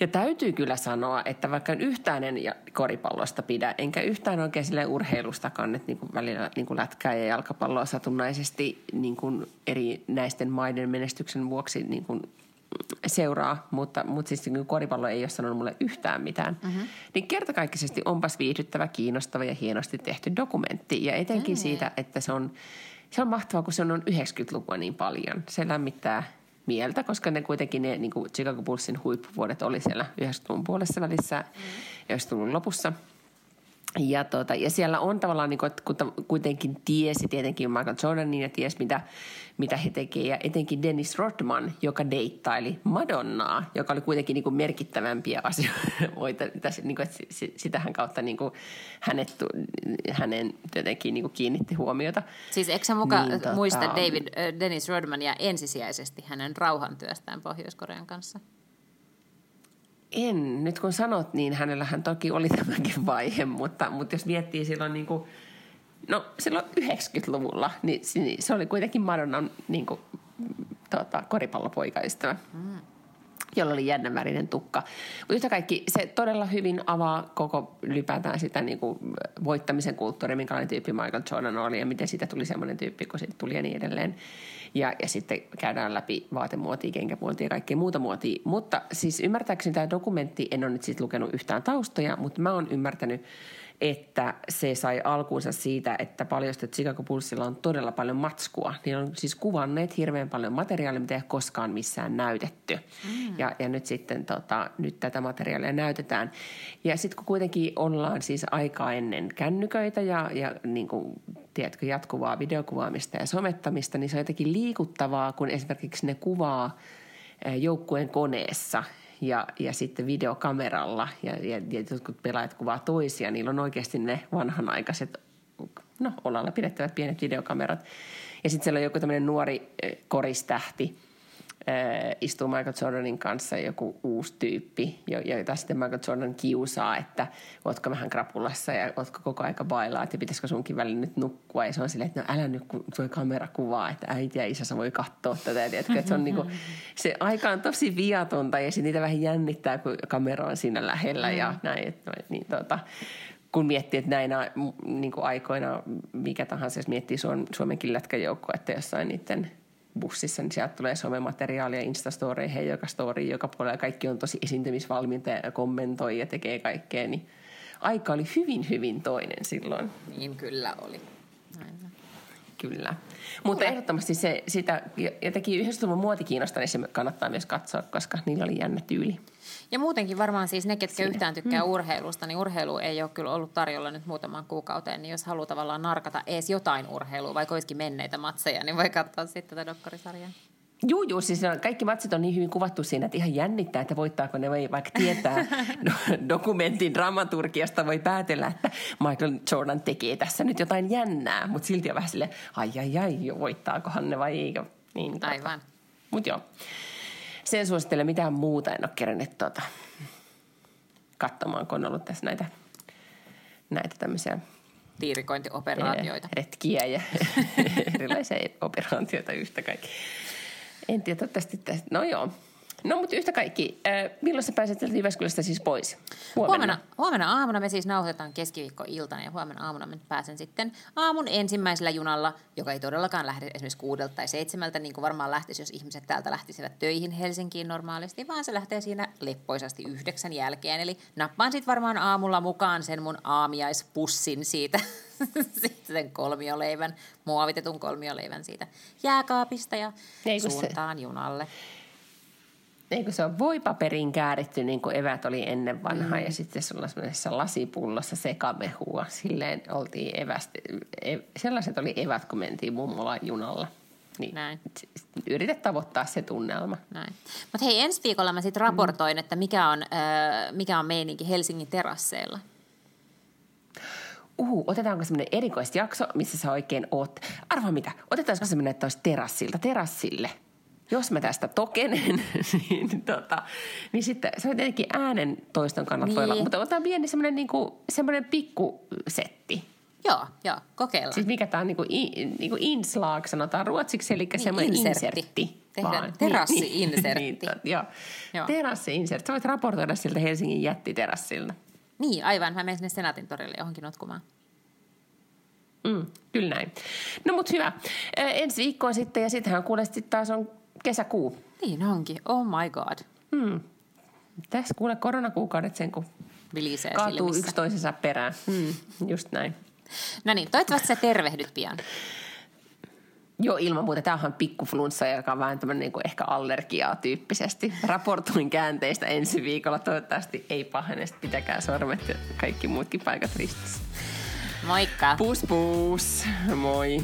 Ja täytyy kyllä sanoa, että vaikka en yhtään en koripallosta pidä, enkä yhtään oikein sille urheilustakaan, että niin kuin välillä niin kuin lätkää ja jalkapalloa satunnaisesti niin kuin eri näisten maiden menestyksen vuoksi niin kuin seuraa, mutta, mutta siis niin koripallo ei ole sanonut mulle yhtään mitään. Mm-hmm. Niin kertakaikkisesti onpas viihdyttävä, kiinnostava ja hienosti tehty dokumentti. Ja etenkin mm-hmm. siitä, että se on, se on mahtavaa, kun se on 90-lukua niin paljon. Se lämmittää mieltä, koska ne kuitenkin ne niin kuin Chicago Bullsin huippuvuodet oli siellä 90-luvun puolessa välissä ja 90-luvun lopussa. Ja, tota, ja siellä on tavallaan, niin kuin, että kuitenkin tiesi tietenkin Michael Jordanin ja tiesi, mitä, mitä he tekevät. Ja etenkin Dennis Rodman, joka deittaili Madonnaa, joka oli kuitenkin niin kuin merkittävämpiä asioita. Niin kuin, että sitähän kautta niin kuin hänet, hänen jotenkin niin kuin kiinnitti huomiota. Siis eikö muka niin, tota... muista David, äh, Dennis Rodmania ensisijaisesti hänen rauhantyöstään Pohjois-Korean kanssa? En. Nyt kun sanot, niin hänellähän toki oli tämäkin vaihe, mutta, mutta jos miettii silloin niin kuin, no silloin 90-luvulla, niin, niin se oli kuitenkin Madonnan niin kuin, tota, koripallopoikaystävä. Mm jolla oli jännänvärinen tukka. Mutta yhtä kaikki se todella hyvin avaa koko ylipäätään sitä niin kuin voittamisen kulttuuria, minkälainen tyyppi Michael Jordan oli ja miten siitä tuli semmoinen tyyppi, kun siitä tuli ja niin edelleen. Ja, ja sitten käydään läpi vaatemuotia, kenkämuotia ja kaikkea muuta muotia. Mutta siis ymmärtääkseni tämä dokumentti, en ole nyt siis lukenut yhtään taustoja, mutta mä oon ymmärtänyt että se sai alkuunsa siitä, että paljosta Chicago Bullsilla on todella paljon matskua. Niin on siis kuvanneet hirveän paljon materiaalia, mitä ei koskaan missään näytetty. Mm. Ja, ja nyt sitten tota, nyt tätä materiaalia näytetään. Ja sitten kun kuitenkin ollaan siis aikaa ennen kännyköitä ja, ja niin kuin, tiedätkö, jatkuvaa videokuvaamista ja somettamista, niin se on jotenkin liikuttavaa, kun esimerkiksi ne kuvaa joukkueen koneessa – ja, ja sitten videokameralla ja, ja, ja jotkut pelaajat kuvaa toisia. Niillä on oikeasti ne vanhanaikaiset, no olalla pidettävät pienet videokamerat. Ja sitten siellä on joku tämmöinen nuori eh, koristähti – äh, istuu Michael Jordanin kanssa joku uusi tyyppi, jota sitten Michael Jordan kiusaa, että ootko vähän krapulassa ja ootko koko aika bailaat ja pitäisikö sunkin välillä nyt nukkua. Ja se on silleen, että no älä nyt, kun tuo kamera kuvaa, että äiti ja isä voi katsoa tätä. Ja tiedätkö, että se, on niinku, se aika on tosi viatonta ja sitten niitä vähän jännittää, kun kamera on siinä lähellä ja mm. näin. Että, niin, tota, kun miettii, että näinä niin aikoina, mikä tahansa, jos miettii Suomenkin lätkäjoukkoa, että jossain niiden – bussissa, niin sieltä tulee somemateriaalia, Instastoryihin, joka story, joka puolella. Kaikki on tosi esiintymisvalmiita ja kommentoi ja tekee kaikkea. Niin aika oli hyvin, hyvin toinen silloin. Niin kyllä oli. Näin. Kyllä. Mutta ehdottomasti se, sitä jotenkin 90-luvun muotikiinnosta, niin se kannattaa myös katsoa, koska niillä oli jännä tyyli. Ja muutenkin varmaan siis ne, ketkä Siinä. yhtään tykkää mm. urheilusta, niin urheilu ei ole kyllä ollut tarjolla nyt muutaman kuukauteen, niin jos haluaa tavallaan narkata ees jotain urheilua, vaikka olisikin menneitä matseja, niin voi katsoa sitten tätä dokkarisarjaa. Joo, joo, siis kaikki matsit on niin hyvin kuvattu siinä, että ihan jännittää, että voittaako ne, vai vaikka tietää dokumentin dramaturgiasta, voi päätellä, että Michael Jordan tekee tässä nyt jotain jännää, mutta silti on vähän silleen, ai ai ai, voittaakohan ne vai eikö. Niin. Aivan. Mutta joo sen suosittelen mitään muuta en ole kerännyt tuota, katsomaan, kun on ollut tässä näitä, näitä tämmöisiä tiirikointioperaatioita. Retkiä ja erilaisia operaatioita yhtä kaikki. En tiedä, toivottavasti tästä. No joo, No mutta yhtä kaikki, äh, milloin sä pääset Jyväskylästä siis pois? Huomenna. huomenna. Huomenna aamuna me siis nauhoitetaan keskiviikko-iltana ja huomenna aamuna me pääsen sitten aamun ensimmäisellä junalla, joka ei todellakaan lähde esimerkiksi kuudelta tai seitsemältä, niin kuin varmaan lähtisi, jos ihmiset täältä lähtisivät töihin Helsinkiin normaalisti, vaan se lähtee siinä leppoisasti yhdeksän jälkeen. Eli nappaan sitten varmaan aamulla mukaan sen mun aamiaispussin siitä, sitten sen kolmioleivän, muovitetun kolmioleivän siitä jääkaapista ja suuntaan se... junalle eikö se on voipaperin kääritty niin kuin evät oli ennen vanhaa mm. ja sitten se on sellaisessa lasipullossa sekamehua. Silleen oltiin evästi, e, sellaiset oli evät, kun mentiin mummola junalla. Niin Näin. Yritä tavoittaa se tunnelma. Näin. Mutta hei, ensi viikolla mä sitten raportoin, mm. että mikä on, äh, mikä on meininki Helsingin terasseilla. Uhu, otetaanko semmoinen erikoisjakso, missä sä oikein oot? Arvaa mitä, otetaanko semmoinen, että olisi terassilta terassille – jos mä tästä tokenen, niin, tota, niin sitten se on tietenkin äänen toiston kannalta niin. voi olla. Niin. Mutta otetaan pieni semmoinen, niin kuin, semmoinen pikkusetti. Joo, joo, kokeillaan. Siis mikä tämä on niin kuin, niin kuin inslag, sanotaan ruotsiksi, eli niin, semmoinen insertti. insertti Tehdään terassi-insertti. niin, niin, joo. joo. terassi-insertti. Sä voit raportoida siltä Helsingin jättiterassilta. Niin, aivan. Mä menen sinne Senaatin torille johonkin notkumaan. Mm, kyllä näin. No mut hyvä. ensi viikkoa sitten ja sittenhän kuulesti taas on kesäkuu. Niin onkin. Oh my god. Hmm. Tässä kuule koronakuukaudet sen, kun Vilisee kaatuu silmissä. yksi toisensa perään. Hmm. Just näin. No niin, toivottavasti sä tervehdyt pian. Joo, ilman muuta. Tämähän on pikkuflunssa, joka on vähän tämmöinen niin kuin ehkä allergiaa tyyppisesti. Raportoin käänteistä ensi viikolla. Toivottavasti ei pahene. Pitäkää sormet ja kaikki muutkin paikat ristissä. Moikka! Pus pus! Moi!